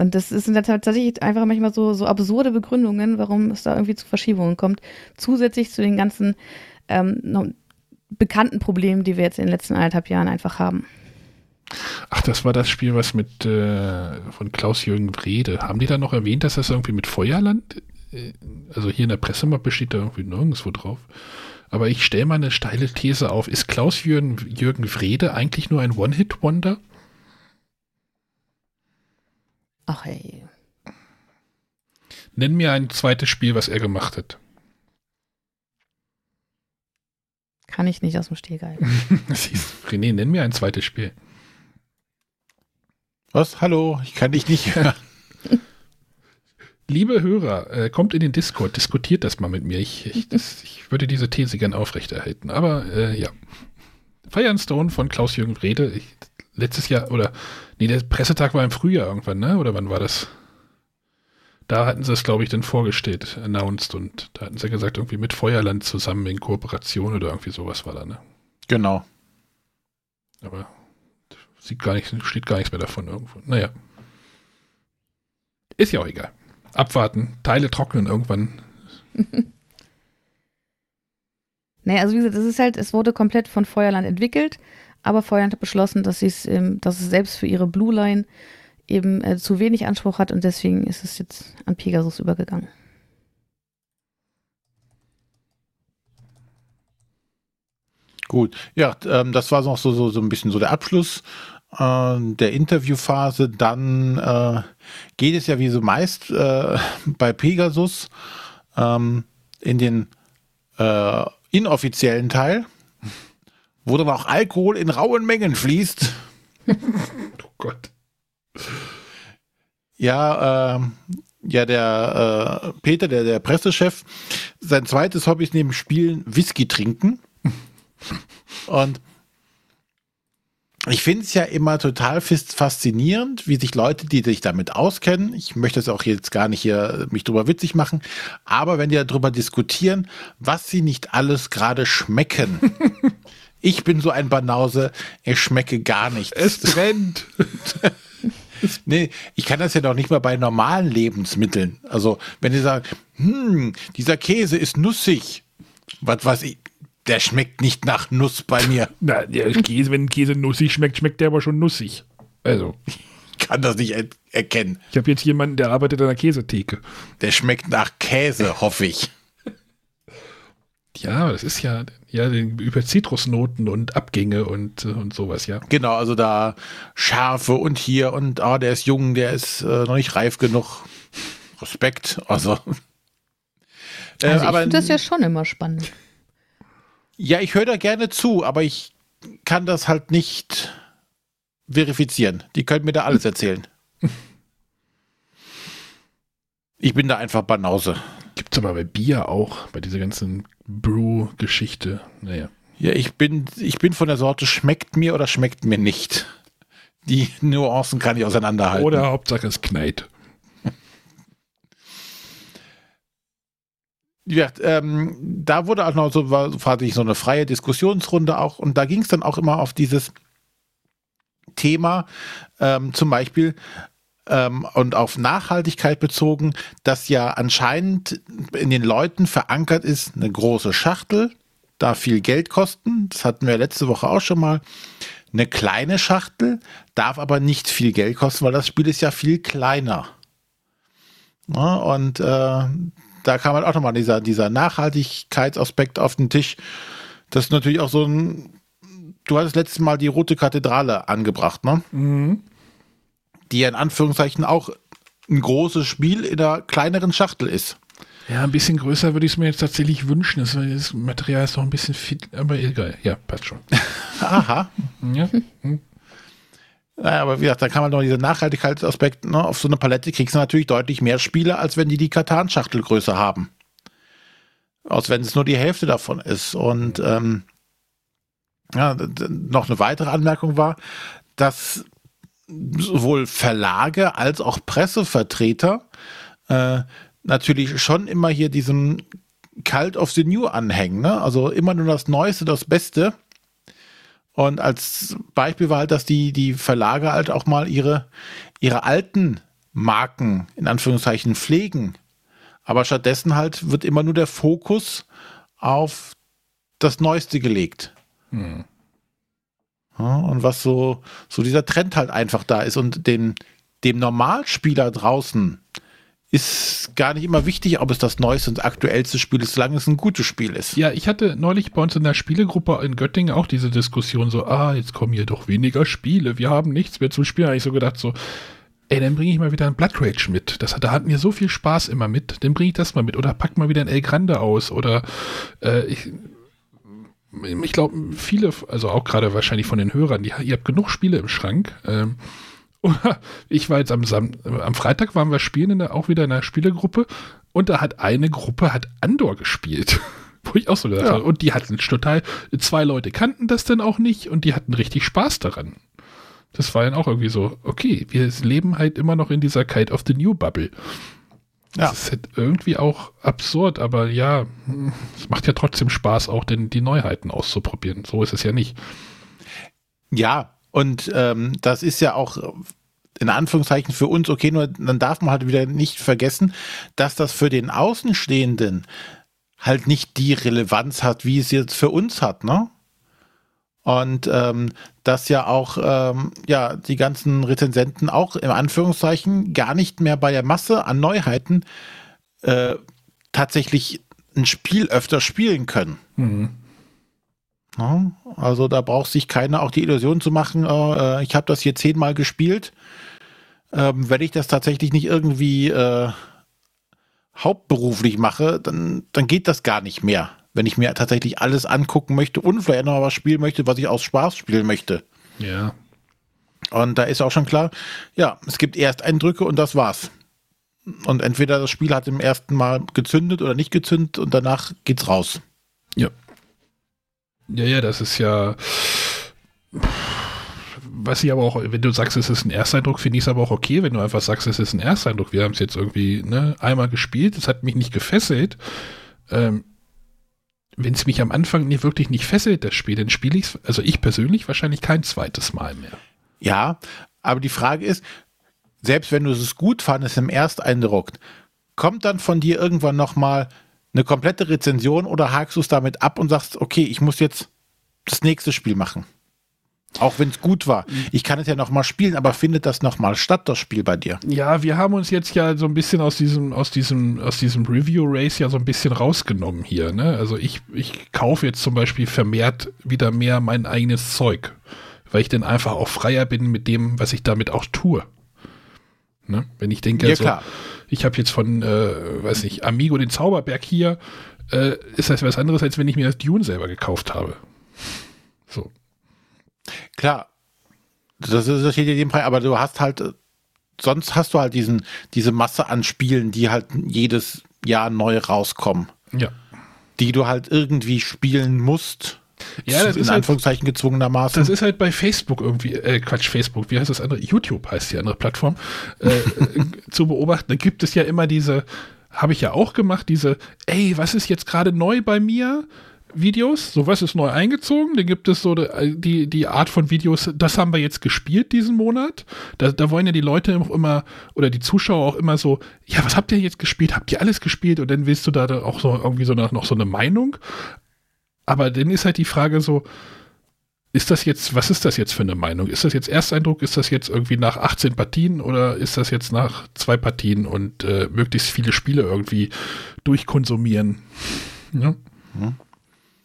Und das sind tatsächlich einfach manchmal so, so absurde Begründungen, warum es da irgendwie zu Verschiebungen kommt. Zusätzlich zu den ganzen ähm, bekannten Problemen, die wir jetzt in den letzten eineinhalb Jahren einfach haben. Ach, das war das Spiel, was mit äh, von Klaus-Jürgen Wrede. Haben die da noch erwähnt, dass das irgendwie mit Feuerland, äh, also hier in der Pressemappe steht da irgendwie nirgendwo drauf. Aber ich stelle mal eine steile These auf. Ist Klaus-Jürgen Jürgen Wrede eigentlich nur ein One-Hit-Wonder? Ach hey. Nenn mir ein zweites Spiel, was er gemacht hat. Kann ich nicht aus dem [LAUGHS] du, René, nenn mir ein zweites Spiel. Was? Hallo, ich kann dich nicht hören. Liebe Hörer, äh, kommt in den Discord, diskutiert das mal mit mir. Ich, ich, das, ich würde diese These gern aufrechterhalten. Aber äh, ja. Fire and Stone von Klaus-Jürgen Wrede. Ich, letztes Jahr, oder, nee, der Pressetag war im Frühjahr irgendwann, ne? Oder wann war das? Da hatten sie es, glaube ich, dann vorgestellt, announced. Und da hatten sie gesagt, irgendwie mit Feuerland zusammen in Kooperation oder irgendwie sowas war da, ne? Genau. Aber sieht gar nicht, steht gar nichts mehr davon irgendwo. Naja. Ist ja auch egal. Abwarten, Teile trocknen irgendwann. [LAUGHS] Naja, also wie gesagt, es ist halt, es wurde komplett von Feuerland entwickelt, aber Feuerland hat beschlossen, dass, sie es, ähm, dass es selbst für ihre Blue Line eben äh, zu wenig Anspruch hat und deswegen ist es jetzt an Pegasus übergegangen. Gut, ja, ähm, das war noch so, so, so ein bisschen so der Abschluss der Interviewphase. Dann äh, geht es ja wie so meist äh, bei Pegasus ähm, in den äh, inoffiziellen Teil, wo dann auch Alkohol in rauen Mengen fließt. [LAUGHS] Oh Gott. Ja, ähm, ja, der äh, Peter, der, der Pressechef, sein zweites Hobby ist neben Spielen Whisky trinken. [LAUGHS] Und ich finde es ja immer total faszinierend, wie sich Leute, die sich damit auskennen, ich möchte es auch jetzt gar nicht hier mich drüber witzig machen, aber wenn die darüber diskutieren, was sie nicht alles gerade schmecken. [LAUGHS] ich bin so ein Banause, ich schmecke gar nichts. Es brennt. [LAUGHS] Nee, ich kann das ja doch nicht mal bei normalen Lebensmitteln. Also, wenn die sagen, hm, dieser Käse ist nussig, was weiß ich, der schmeckt nicht nach Nuss bei mir. [LAUGHS] Na, der Käse, wenn Käse nussig schmeckt, schmeckt der aber schon nussig. Also, Ich kann das nicht er erkennen. ich habe jetzt jemanden, der arbeitet an der Käsetheke. Der schmeckt nach Käse, hoffe ich. Ja, das ist ja, ja über Zitrusnoten und Abgänge und, äh, und sowas, ja. Genau, also da Schärfe und hier und ah, der ist jung, der ist äh, noch nicht reif genug. Respekt, also. Äh, Also ich aber finde das ja schon immer spannend. Ja, ich höre da gerne zu, aber ich kann das halt nicht verifizieren. Die können mir da alles erzählen. [LAUGHS] Ich bin da einfach Banause. Gibt's aber bei Bier auch, bei dieser ganzen Brew-Geschichte. Naja. Ja, ich bin, ich bin von der Sorte schmeckt mir oder schmeckt mir nicht. Die Nuancen kann ich auseinanderhalten. Oder Hauptsache es knallt. Wie gesagt, ähm, da wurde auch noch so, war, ich so eine freie Diskussionsrunde auch und da ging es dann auch immer auf dieses Thema, ähm, zum Beispiel, ähm, und auf Nachhaltigkeit bezogen, dass ja anscheinend in den Leuten verankert ist, eine große Schachtel, da viel Geld kosten. Das hatten wir letzte Woche auch schon mal. Eine kleine Schachtel darf aber nicht viel Geld kosten, weil das Spiel ist ja viel kleiner. Und äh, da kam halt auch nochmal dieser, dieser Nachhaltigkeitsaspekt auf den Tisch. Das ist natürlich auch so ein. Du hattest letztes Mal die Rote Kathedrale angebracht, ne? Mhm. Die ja in Anführungszeichen auch ein großes Spiel in einer kleineren Schachtel ist. Ja, ein bisschen größer würde ich es mir jetzt tatsächlich wünschen. Das, das Material ist noch ein bisschen fit, aber egal. Ja, passt schon. [LAUGHS] Aha. Ja. [LAUGHS] Naja, aber wie gesagt, da kann man noch diese Nachhaltigkeitsaspekt, ne, auf so eine Palette kriegst du natürlich deutlich mehr Spiele, als wenn die die Katan-Schachtelgröße haben. Aus wenn es nur die Hälfte davon ist. Und ähm, ja, noch eine weitere Anmerkung war, dass sowohl Verlage als auch Pressevertreter äh, natürlich schon immer hier diesem Cult of the New anhängen. Ne? Also immer nur das Neueste, das Beste. Und als Beispiel war halt, dass die, die Verlage halt auch mal ihre, ihre alten Marken in Anführungszeichen pflegen. Aber stattdessen halt wird immer nur der Fokus auf das Neueste gelegt. Hm. Ja, und was so, so dieser Trend halt einfach da ist und dem, dem Normalspieler draußen ist gar nicht immer wichtig, ob es das neueste und aktuellste Spiel ist, solange es ein gutes Spiel ist. Ja, ich hatte neulich bei uns in der Spielegruppe in Göttingen auch diese Diskussion so, ah, jetzt kommen hier doch weniger Spiele, wir haben nichts mehr zum Spielen. Da habe ich so gedacht so, ey, dann bringe ich mal wieder ein Blood Rage mit. Das, da hatten wir so viel Spaß immer mit, dann bringe ich das mal mit. Oder pack mal wieder ein El Grande aus. Oder äh, ich, ich glaube, viele, also auch gerade wahrscheinlich von den Hörern, die, ihr habt genug Spiele im Schrank. Ähm, [LAUGHS] ich war jetzt am, Sam am Freitag waren wir spielen in der, auch wieder in einer Spielegruppe und da hat eine Gruppe hat Andor gespielt. [LAUGHS] Wo ich auch so gedacht ja. habe. Und die hatten total, zwei Leute kannten das dann auch nicht und die hatten richtig Spaß daran. Das war dann auch irgendwie so, okay, wir leben halt immer noch in dieser Kite of the New Bubble. Ja. Das ist halt irgendwie auch absurd, aber ja, es macht ja trotzdem Spaß, auch denn die Neuheiten auszuprobieren. So ist es ja nicht. Ja, und ähm, das ist ja auch in Anführungszeichen für uns okay, nur dann darf man halt wieder nicht vergessen, dass das für den Außenstehenden halt nicht die Relevanz hat, wie es jetzt für uns hat, ne? Und ähm, dass ja auch ähm, ja die ganzen Rezensenten auch im Anführungszeichen gar nicht mehr bei der Masse an Neuheiten äh, tatsächlich ein Spiel öfter spielen können. Mhm. Ne? Also da braucht sich keiner auch die Illusion zu machen, äh, ich habe das hier zehnmal gespielt. Ähm, wenn ich das tatsächlich nicht irgendwie äh, hauptberuflich mache, dann, dann geht das gar nicht mehr. Wenn ich mir tatsächlich alles angucken möchte und vielleicht noch was spielen möchte, was ich aus Spaß spielen möchte. Ja. Und da ist auch schon klar, ja, es gibt Ersteindrücke und das war's. Und entweder das Spiel hat im ersten Mal gezündet oder nicht gezündet und danach geht's raus. Ja. Ja, ja, das ist ja. Was ich aber auch, wenn du sagst, es ist ein Ersteindruck, finde ich es aber auch okay, wenn du einfach sagst, es ist ein Ersteindruck. Wir haben es jetzt irgendwie ne, einmal gespielt, es hat mich nicht gefesselt. Ähm, wenn es mich am Anfang nicht, wirklich nicht fesselt, das Spiel, dann spiele ich es, also ich persönlich wahrscheinlich kein zweites Mal mehr. Ja, aber die Frage ist, selbst wenn du es gut fandest im Ersteindruck, kommt dann von dir irgendwann nochmal eine komplette Rezension oder hakst du es damit ab und sagst, okay, ich muss jetzt das nächste Spiel machen? Auch wenn es gut war. Mhm. Ich kann es ja noch mal spielen, aber findet das noch mal statt, das Spiel bei dir? Ja, wir haben uns jetzt ja so ein bisschen aus diesem, aus diesem, aus diesem Review-Race ja so ein bisschen rausgenommen hier. Ne? Also ich, ich kaufe jetzt zum Beispiel vermehrt wieder mehr mein eigenes Zeug, weil ich dann einfach auch freier bin mit dem, was ich damit auch tue. Ne? Wenn ich denke, ja, also, klar ich habe jetzt von, äh, weiß nicht, Amigo den Zauberberg hier, äh, ist das was anderes, als wenn ich mir das Dune selber gekauft habe. So. Klar, das, ist, das steht in jedem Fall, aber du hast halt, sonst hast du halt diesen, diese Masse an Spielen, die halt jedes Jahr neu rauskommen. Ja. Die du halt irgendwie spielen musst ja, das in ist halt Anführungszeichen halt, gezwungenermaßen. Das ist halt bei Facebook irgendwie, äh, Quatsch, Facebook, wie heißt das andere? YouTube heißt die andere Plattform, äh, äh [LAUGHS] zu beobachten. Da gibt es ja immer diese, habe ich ja auch gemacht, diese, ey, was ist jetzt gerade neu bei mir? Videos, so was ist neu eingezogen, dann gibt es so die, die Art von Videos, das haben wir jetzt gespielt diesen Monat. Da, da wollen ja die Leute auch immer oder die Zuschauer auch immer so, ja, was habt ihr jetzt gespielt? Habt ihr alles gespielt? Und dann willst du da auch so irgendwie so noch so eine Meinung. Aber dann ist halt die Frage so, ist das jetzt, was ist das jetzt für eine Meinung? Ist das jetzt Ersteindruck? Ist das jetzt irgendwie nach 18 Partien oder ist das jetzt nach zwei Partien und äh, möglichst viele Spiele irgendwie durchkonsumieren? Ja. Hm.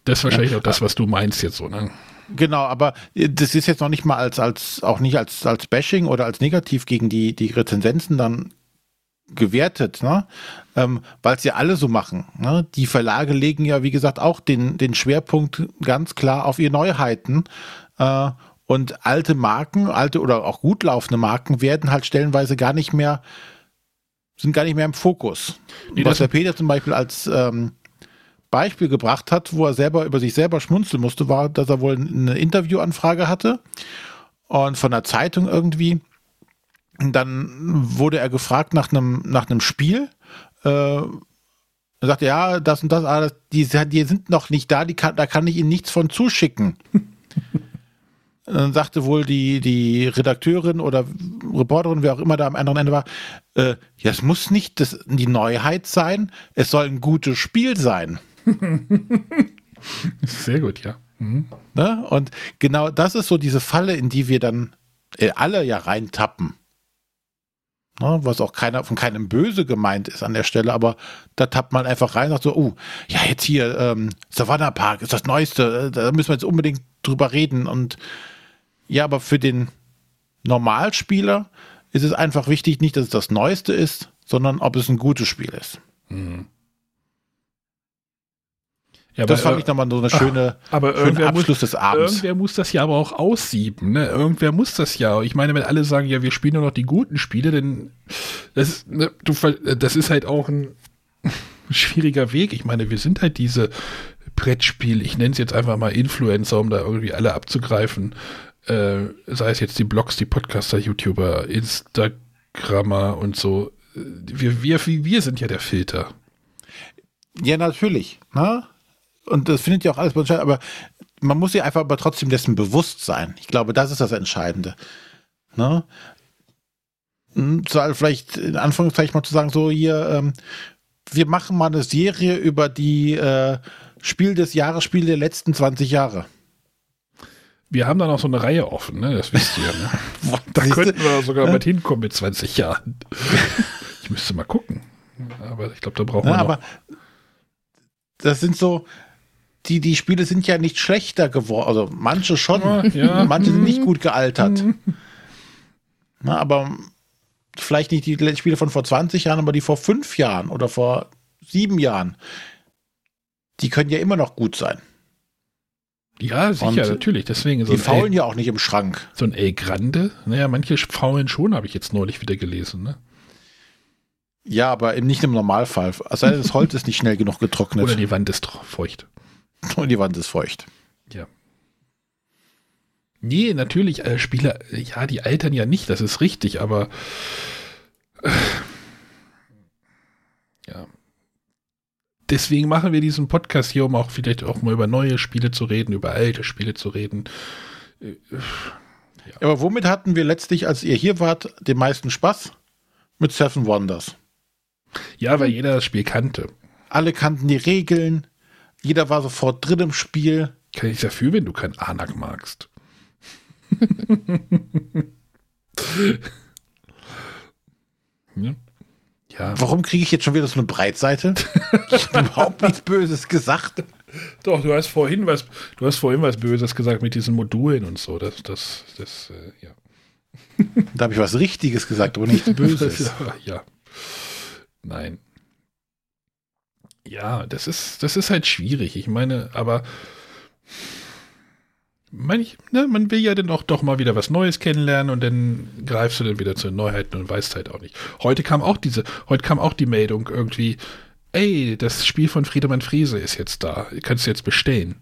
Das ist wahrscheinlich ja. auch das, was du meinst jetzt so, ne? Genau, aber das ist jetzt noch nicht mal als, als auch nicht als, als Bashing oder als negativ gegen die, die Rezensenzen dann gewertet, ne? Ähm, weil es ja alle so machen. Ne? Die Verlage legen ja, wie gesagt, auch den, den Schwerpunkt ganz klar auf ihre Neuheiten. Äh, und alte Marken, alte oder auch gut laufende Marken werden halt stellenweise gar nicht mehr, sind gar nicht mehr im Fokus. Nee, Was der Peter zum Beispiel als ähm, Beispiel gebracht hat, wo er selber über sich selber schmunzeln musste, war, dass er wohl eine Interviewanfrage hatte und von der Zeitung irgendwie dann wurde er gefragt nach einem, nach einem Spiel. Äh, er sagte, ja, das und das, ah, die, die sind noch nicht da, kann, da kann ich Ihnen nichts von zuschicken. [LAUGHS] dann sagte wohl die, die Redakteurin oder Reporterin, wer auch immer da am anderen Ende war, äh, ja, es muss nicht das, die Neuheit sein, es soll ein gutes Spiel sein. [LAUGHS] Sehr gut, ja. Mhm. Ne? Und genau das ist so diese Falle, in die wir dann äh, alle ja reintappen. Ne, was auch keiner von keinem böse gemeint ist an der Stelle, aber da tappt man einfach rein und sagt so, oh, ja, jetzt hier, ähm, Savannah Park ist das Neueste, äh, da müssen wir jetzt unbedingt drüber reden. Und ja, aber für den Normalspieler ist es einfach wichtig, nicht, dass es das Neueste ist, sondern ob es ein gutes Spiel ist. Mhm. Ja, das fand äh, ich nochmal so eine schöne, aber irgendwer Abschluss muss, des Abends. Irgendwer muss das ja aber auch aussieben. Ne? Irgendwer muss das ja. Ich meine, wenn alle sagen, ja, wir spielen nur noch die guten Spiele, dann das, ne, du, das ist halt auch ein [LAUGHS] schwieriger Weg. Ich meine, wir sind halt diese Brettspiel, ich nenne es jetzt einfach mal Influencer, um da irgendwie alle abzugreifen. Äh, sei es jetzt die Blogs, die Podcaster, YouTuber, Instagrammer und so. Wir, wir, wir sind ja der Filter. Ja, natürlich. Ne? Und das findet ja auch alles statt, aber man muss sich einfach aber trotzdem dessen bewusst sein. Ich glaube, das ist das Entscheidende. Ne? Hm, vielleicht in Anführungszeichen mal zu sagen, so hier, ähm, wir machen mal eine Serie über die äh, Spiel des Jahres, Spiel der letzten 20 Jahre. Wir haben da noch so eine Reihe offen, ne? Das wisst ihr, ne? [LAUGHS] da könnten wir sogar mit hinkommen mit 20 Jahren. ich müsste mal gucken. Aber ich glaube, da brauchen ja, wir noch. Aber das sind so, die, die Spiele sind ja nicht schlechter geworden. Also manche schon, ja. manche sind nicht gut gealtert. Na, aber vielleicht nicht die Spiele von vor 20 Jahren, aber die vor fünf Jahren oder vor sieben Jahren. Die können ja immer noch gut sein. Ja, sicher, Und natürlich. Deswegen so die faulen ja auch nicht im Schrank. So ein El Grande. Naja, manche faulen schon, habe ich jetzt neulich wieder gelesen. Ne? Ja, aber nicht im Normalfall. Also das Holz [LAUGHS] ist nicht schnell genug getrocknet. Oder die Wand ist feucht. [LAUGHS] Und die Wand ist feucht. Ja. Nee, natürlich, äh, Spieler, ja, die altern ja nicht, das ist richtig, aber äh, ja. Deswegen machen wir diesen Podcast hier, um auch vielleicht auch mal über neue Spiele zu reden, über alte Spiele zu reden. Äh, ja. Aber womit hatten wir letztlich, als ihr hier wart, den meisten Spaß? Mit Seven Wonders. Ja, weil jeder das Spiel kannte. Alle kannten die Regeln, jeder war sofort drin im Spiel. Kann ich dafür, wenn du kein Anak magst. ja. ja. Warum kriege ich jetzt schon wieder so eine Breitseite? ich habe [LAUGHS] überhaupt nichts Böses gesagt. Doch, du hast vorhin was, du hast vorhin was Böses gesagt mit diesen Modulen und so. Das, das, das, äh, ja. Da habe ich was Richtiges gesagt, aber nichts [LAUGHS] Böses. ja, ja. Nein. Ja, das ist, das ist halt schwierig. Ich meine, aber manch, ne, man will ja dann auch doch mal wieder was Neues kennenlernen und dann greifst du dann wieder zu den Neuheiten und weißt halt auch nicht. Heute kam auch diese, heute kam auch die Meldung irgendwie, ey, das Spiel von Friedemann Friese ist jetzt da, kannst du jetzt bestellen.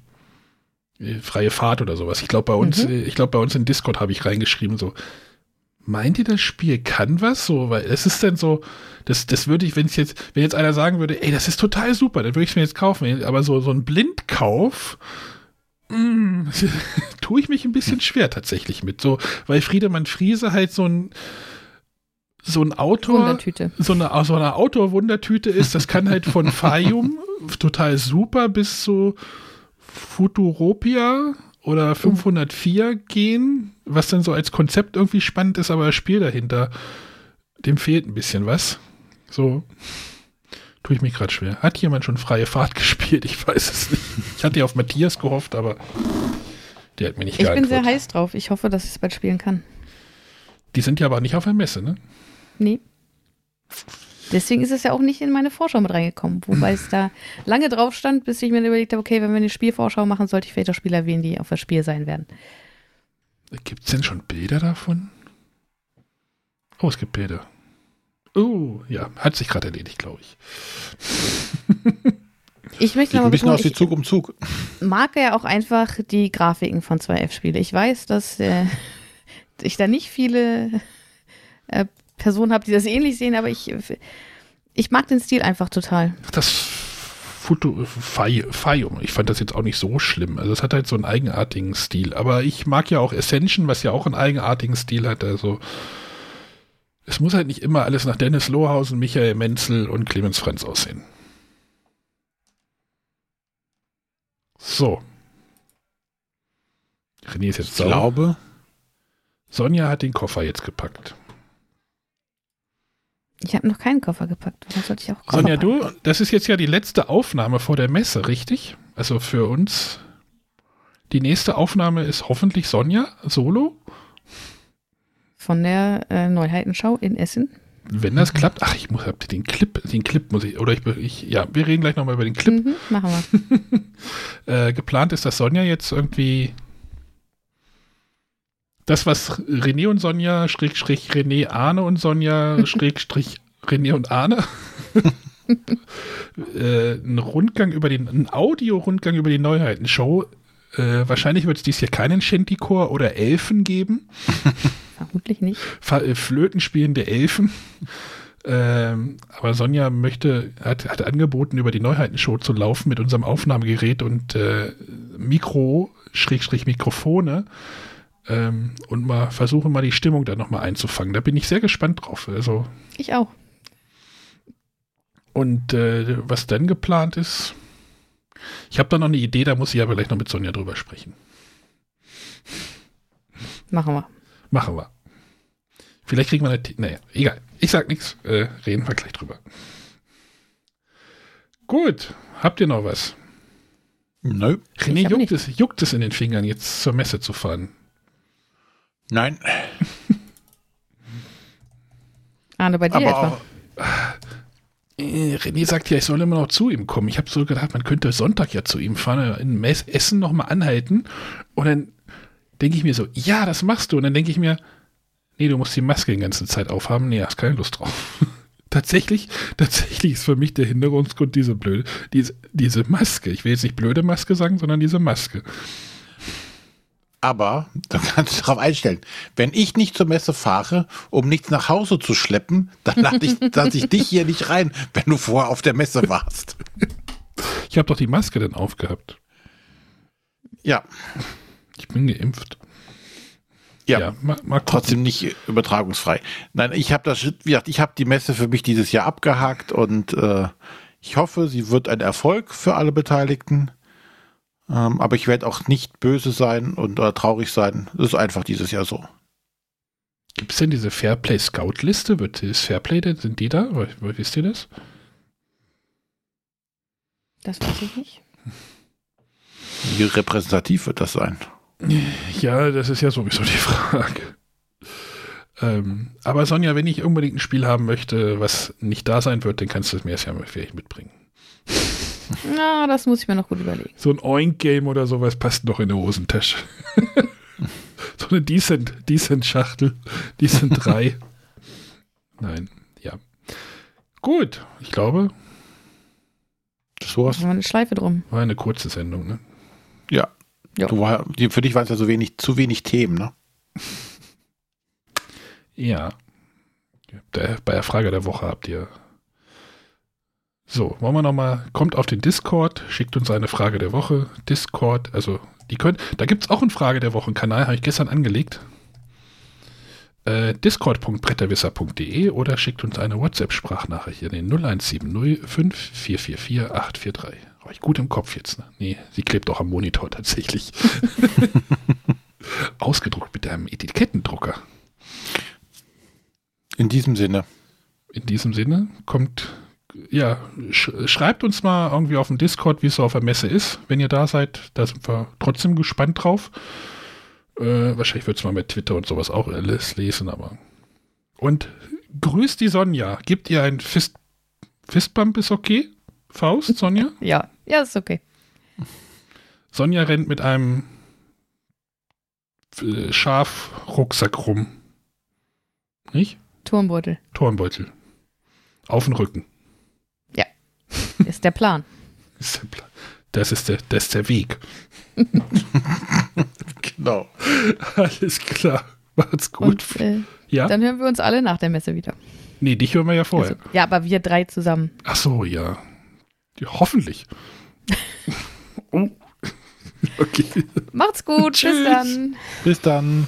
Freie Fahrt oder sowas. Ich glaube bei uns, mhm. ich glaube bei uns in Discord habe ich reingeschrieben so, meint ihr, das Spiel kann was so? Weil es ist dann so, das, das würde ich, wenn ich jetzt, wenn jetzt einer sagen würde, ey, das ist total super, dann würde ich es mir jetzt kaufen. Aber so, so ein Blindkauf, mm, [LAUGHS] tue ich mich ein bisschen schwer tatsächlich mit. So, weil Friedemann Friese halt so ein, so ein Autor, so eine, so eine Autor-Wundertüte ist, das kann halt von [LAUGHS] Fayum total super bis zu Futuropia oder 504 gehen, was dann so als Konzept irgendwie spannend ist, aber das Spiel dahinter, dem fehlt ein bisschen was. So tue ich mich gerade schwer. Hat jemand schon freie Fahrt [LAUGHS] gespielt? Ich weiß es nicht. Ich hatte ja auf Matthias gehofft, aber der hat mir nicht Ich bin sehr geantwortet. heiß drauf. Ich hoffe, dass ich es bald spielen kann. Die sind ja aber nicht auf der Messe, ne? Nee. Deswegen ist es ja auch nicht in meine Vorschau mit reingekommen, wobei es da [LAUGHS] lange drauf stand, bis ich mir überlegt habe, okay, wenn wir eine Spielvorschau machen, sollte ich vielleicht auch Spieler erwähnen, die auf das Spiel sein werden. Gibt es denn schon Bilder davon? Oh, es gibt Bilder. Oh, ja, hat sich gerade erledigt, glaube ich. [LAUGHS] Ich möchte Sieht aber ein bisschen betonen, aus wie ich Zug um Zug. [LAUGHS] mag ja auch einfach die Grafiken von 2F-Spiele. Ich weiß, dass äh, ich da nicht viele äh, Personen habe, die das ähnlich sehen, aber ich, ich mag den Stil einfach total. Das Foto Fium, ich fand das jetzt auch nicht so schlimm. Also es hat halt so einen eigenartigen Stil. Aber ich mag ja auch Ascension, was ja auch einen eigenartigen Stil hat. Also es muss halt nicht immer alles nach Dennis Lohausen, Michael Menzel und Clemens Franz aussehen. So. René ist jetzt Ich sauer. glaube, Sonja hat den Koffer jetzt gepackt. Ich habe noch keinen Koffer gepackt. Was sollte ich auch Koffer Sonja, packen? du, das ist jetzt ja die letzte Aufnahme vor der Messe, richtig? Also für uns. Die nächste Aufnahme ist hoffentlich Sonja solo. Von der äh, Neuheitenschau in Essen. Wenn das klappt, ach, ich muss hab den Clip, den Clip muss ich, oder ich, ich ja, wir reden gleich nochmal über den Clip. Mhm, machen wir. [LAUGHS] Äh, geplant ist, dass Sonja jetzt irgendwie das, was René und Sonja, Schrägstrich René, Arne und Sonja, [LAUGHS] Schrägstrich René und Arne, [LAUGHS] äh, ein Rundgang über den, ein Audio-Rundgang über die Neuheitenshow. Äh, wahrscheinlich wird es dies hier keinen Shantychor oder Elfen geben. [LAUGHS] Vermutlich nicht. Äh, Flöten spielende Elfen. Ähm, aber Sonja möchte, hat, hat angeboten, über die Neuheitenshow zu laufen mit unserem Aufnahmegerät und äh, Mikro, Schrägstrich Mikrofone ähm, und mal versuchen, mal die Stimmung da nochmal einzufangen. Da bin ich sehr gespannt drauf. Also, Ich auch. und äh, was dann geplant ist, ich habe da noch eine Idee, da muss ich aber gleich noch mit Sonja drüber sprechen. Machen wir. Machen wir. Vielleicht kriegen wir eine. T naja, egal. Ich sag nichts. Äh, reden wir gleich drüber. Gut. Habt ihr noch was? nö. René, juckt nicht. es, juckt es in den Fingern, jetzt zur Messe zu fahren? Nein. [LAUGHS] Arne, bei dir Aber etwa? auch, Äh, René sagt ja, ich soll immer noch zu ihm kommen. Ich habe so gedacht, man könnte Sonntag ja zu ihm fahren, in Mess Essen nochmal anhalten. Und dann denke ich mir so, ja, das machst du. Und dann denke ich mir, nee, du musst die Maske die ganze Zeit aufhaben. Nee, hast keine Lust drauf. [LAUGHS] tatsächlich, tatsächlich ist für mich der Hinderungsgrund diese blöde, diese, diese Maske. Ich will jetzt nicht blöde Maske sagen, sondern diese Maske. Aber [LAUGHS] da kannst du darauf einstellen. Wenn ich nicht zur Messe fahre, um nichts nach Hause zu schleppen, dann lasse ich, [LAUGHS] lass ich dich hier nicht rein, wenn du vorher auf der Messe warst. Ich habe doch die Maske dann aufgehabt. Ja, Ich bin geimpft. ja. mal, mal gucken. Trotzdem nicht übertragungsfrei. Nein, ich habe das, wie gesagt, ich habe die Messe für mich dieses Jahr abgehakt und äh, ich hoffe, sie wird ein Erfolg für alle Beteiligten. Ähm, aber ich werde auch nicht böse sein und oder traurig sein. Das ist einfach dieses Jahr so. Gibt es denn diese Fairplay Scout Liste? Wird das Fairplay denn, sind die da? Wisst ihr das? Das weiß ich nicht. Wie repräsentativ wird das sein? Ja, das ist ja sowieso die Frage. Ähm, aber Sonja, wenn ich unbedingt ein Spiel haben möchte, was nicht da sein wird, dann kannst du es mir erst ja vielleicht mitbringen. Na, das muss ich mir noch gut überlegen. So ein Oink-Game oder sowas passt noch in eine Hosentasche. [LAUGHS] so eine Decent, Decent Schachtel. Decent 3. Nein, ja. Gut, ich glaube, Das war's. Wir eine Schleife drum. war eine kurze Sendung. Ne? Ja. Ja. Du war, für dich waren es ja so wenig, zu wenig Themen, ne? Ja. Bei der Frage der Woche habt ihr. So, wollen wir nochmal, kommt auf den Discord, schickt uns eine Frage der Woche. Discord, also die könnt, da gibt es auch einen Frage der Woche, einen Kanal, habe ich gestern angelegt. Äh, discord.bretterwisser.de oder schickt uns eine WhatsApp-Sprachnachricht in den 0170 5444 843. Habe ich gut im Kopf jetzt. Ne? Nee, sie klebt auch am Monitor tatsächlich. [LAUGHS] Ausgedruckt mit einem Etikettendrucker. In diesem Sinne. In diesem Sinne kommt, ja, sch schreibt uns mal irgendwie auf dem Discord, wie es so auf der Messe ist. Wenn ihr da seid, da sind wir trotzdem gespannt drauf. Äh, wahrscheinlich wird es mal mit Twitter und sowas auch alles lesen, aber. Und grüßt die Sonja. Gibt ihr ein Fist Fistbump ist okay? Faust, Sonja? [LAUGHS] Ja, ja, ist okay. Sonja rennt mit einem äh, Schafrucksack rum. Nicht? Turmbeutel. Turmbeutel. Auf den Rücken. [LAUGHS] Ist der Plan. Ist der Plan. Das ist der, das ist der Weg. [LAUGHS] Genau. Alles klar. Macht's gut. Und äh, ja? dann hören wir uns alle nach der Messe wieder. nee, dich hören wir ja vorher. Also, ja, aber wir drei zusammen. Ach so, ja. ja hoffentlich. [LAUGHS] oh. Okay. Macht's gut. Tschüss. Bis dann. Bis dann.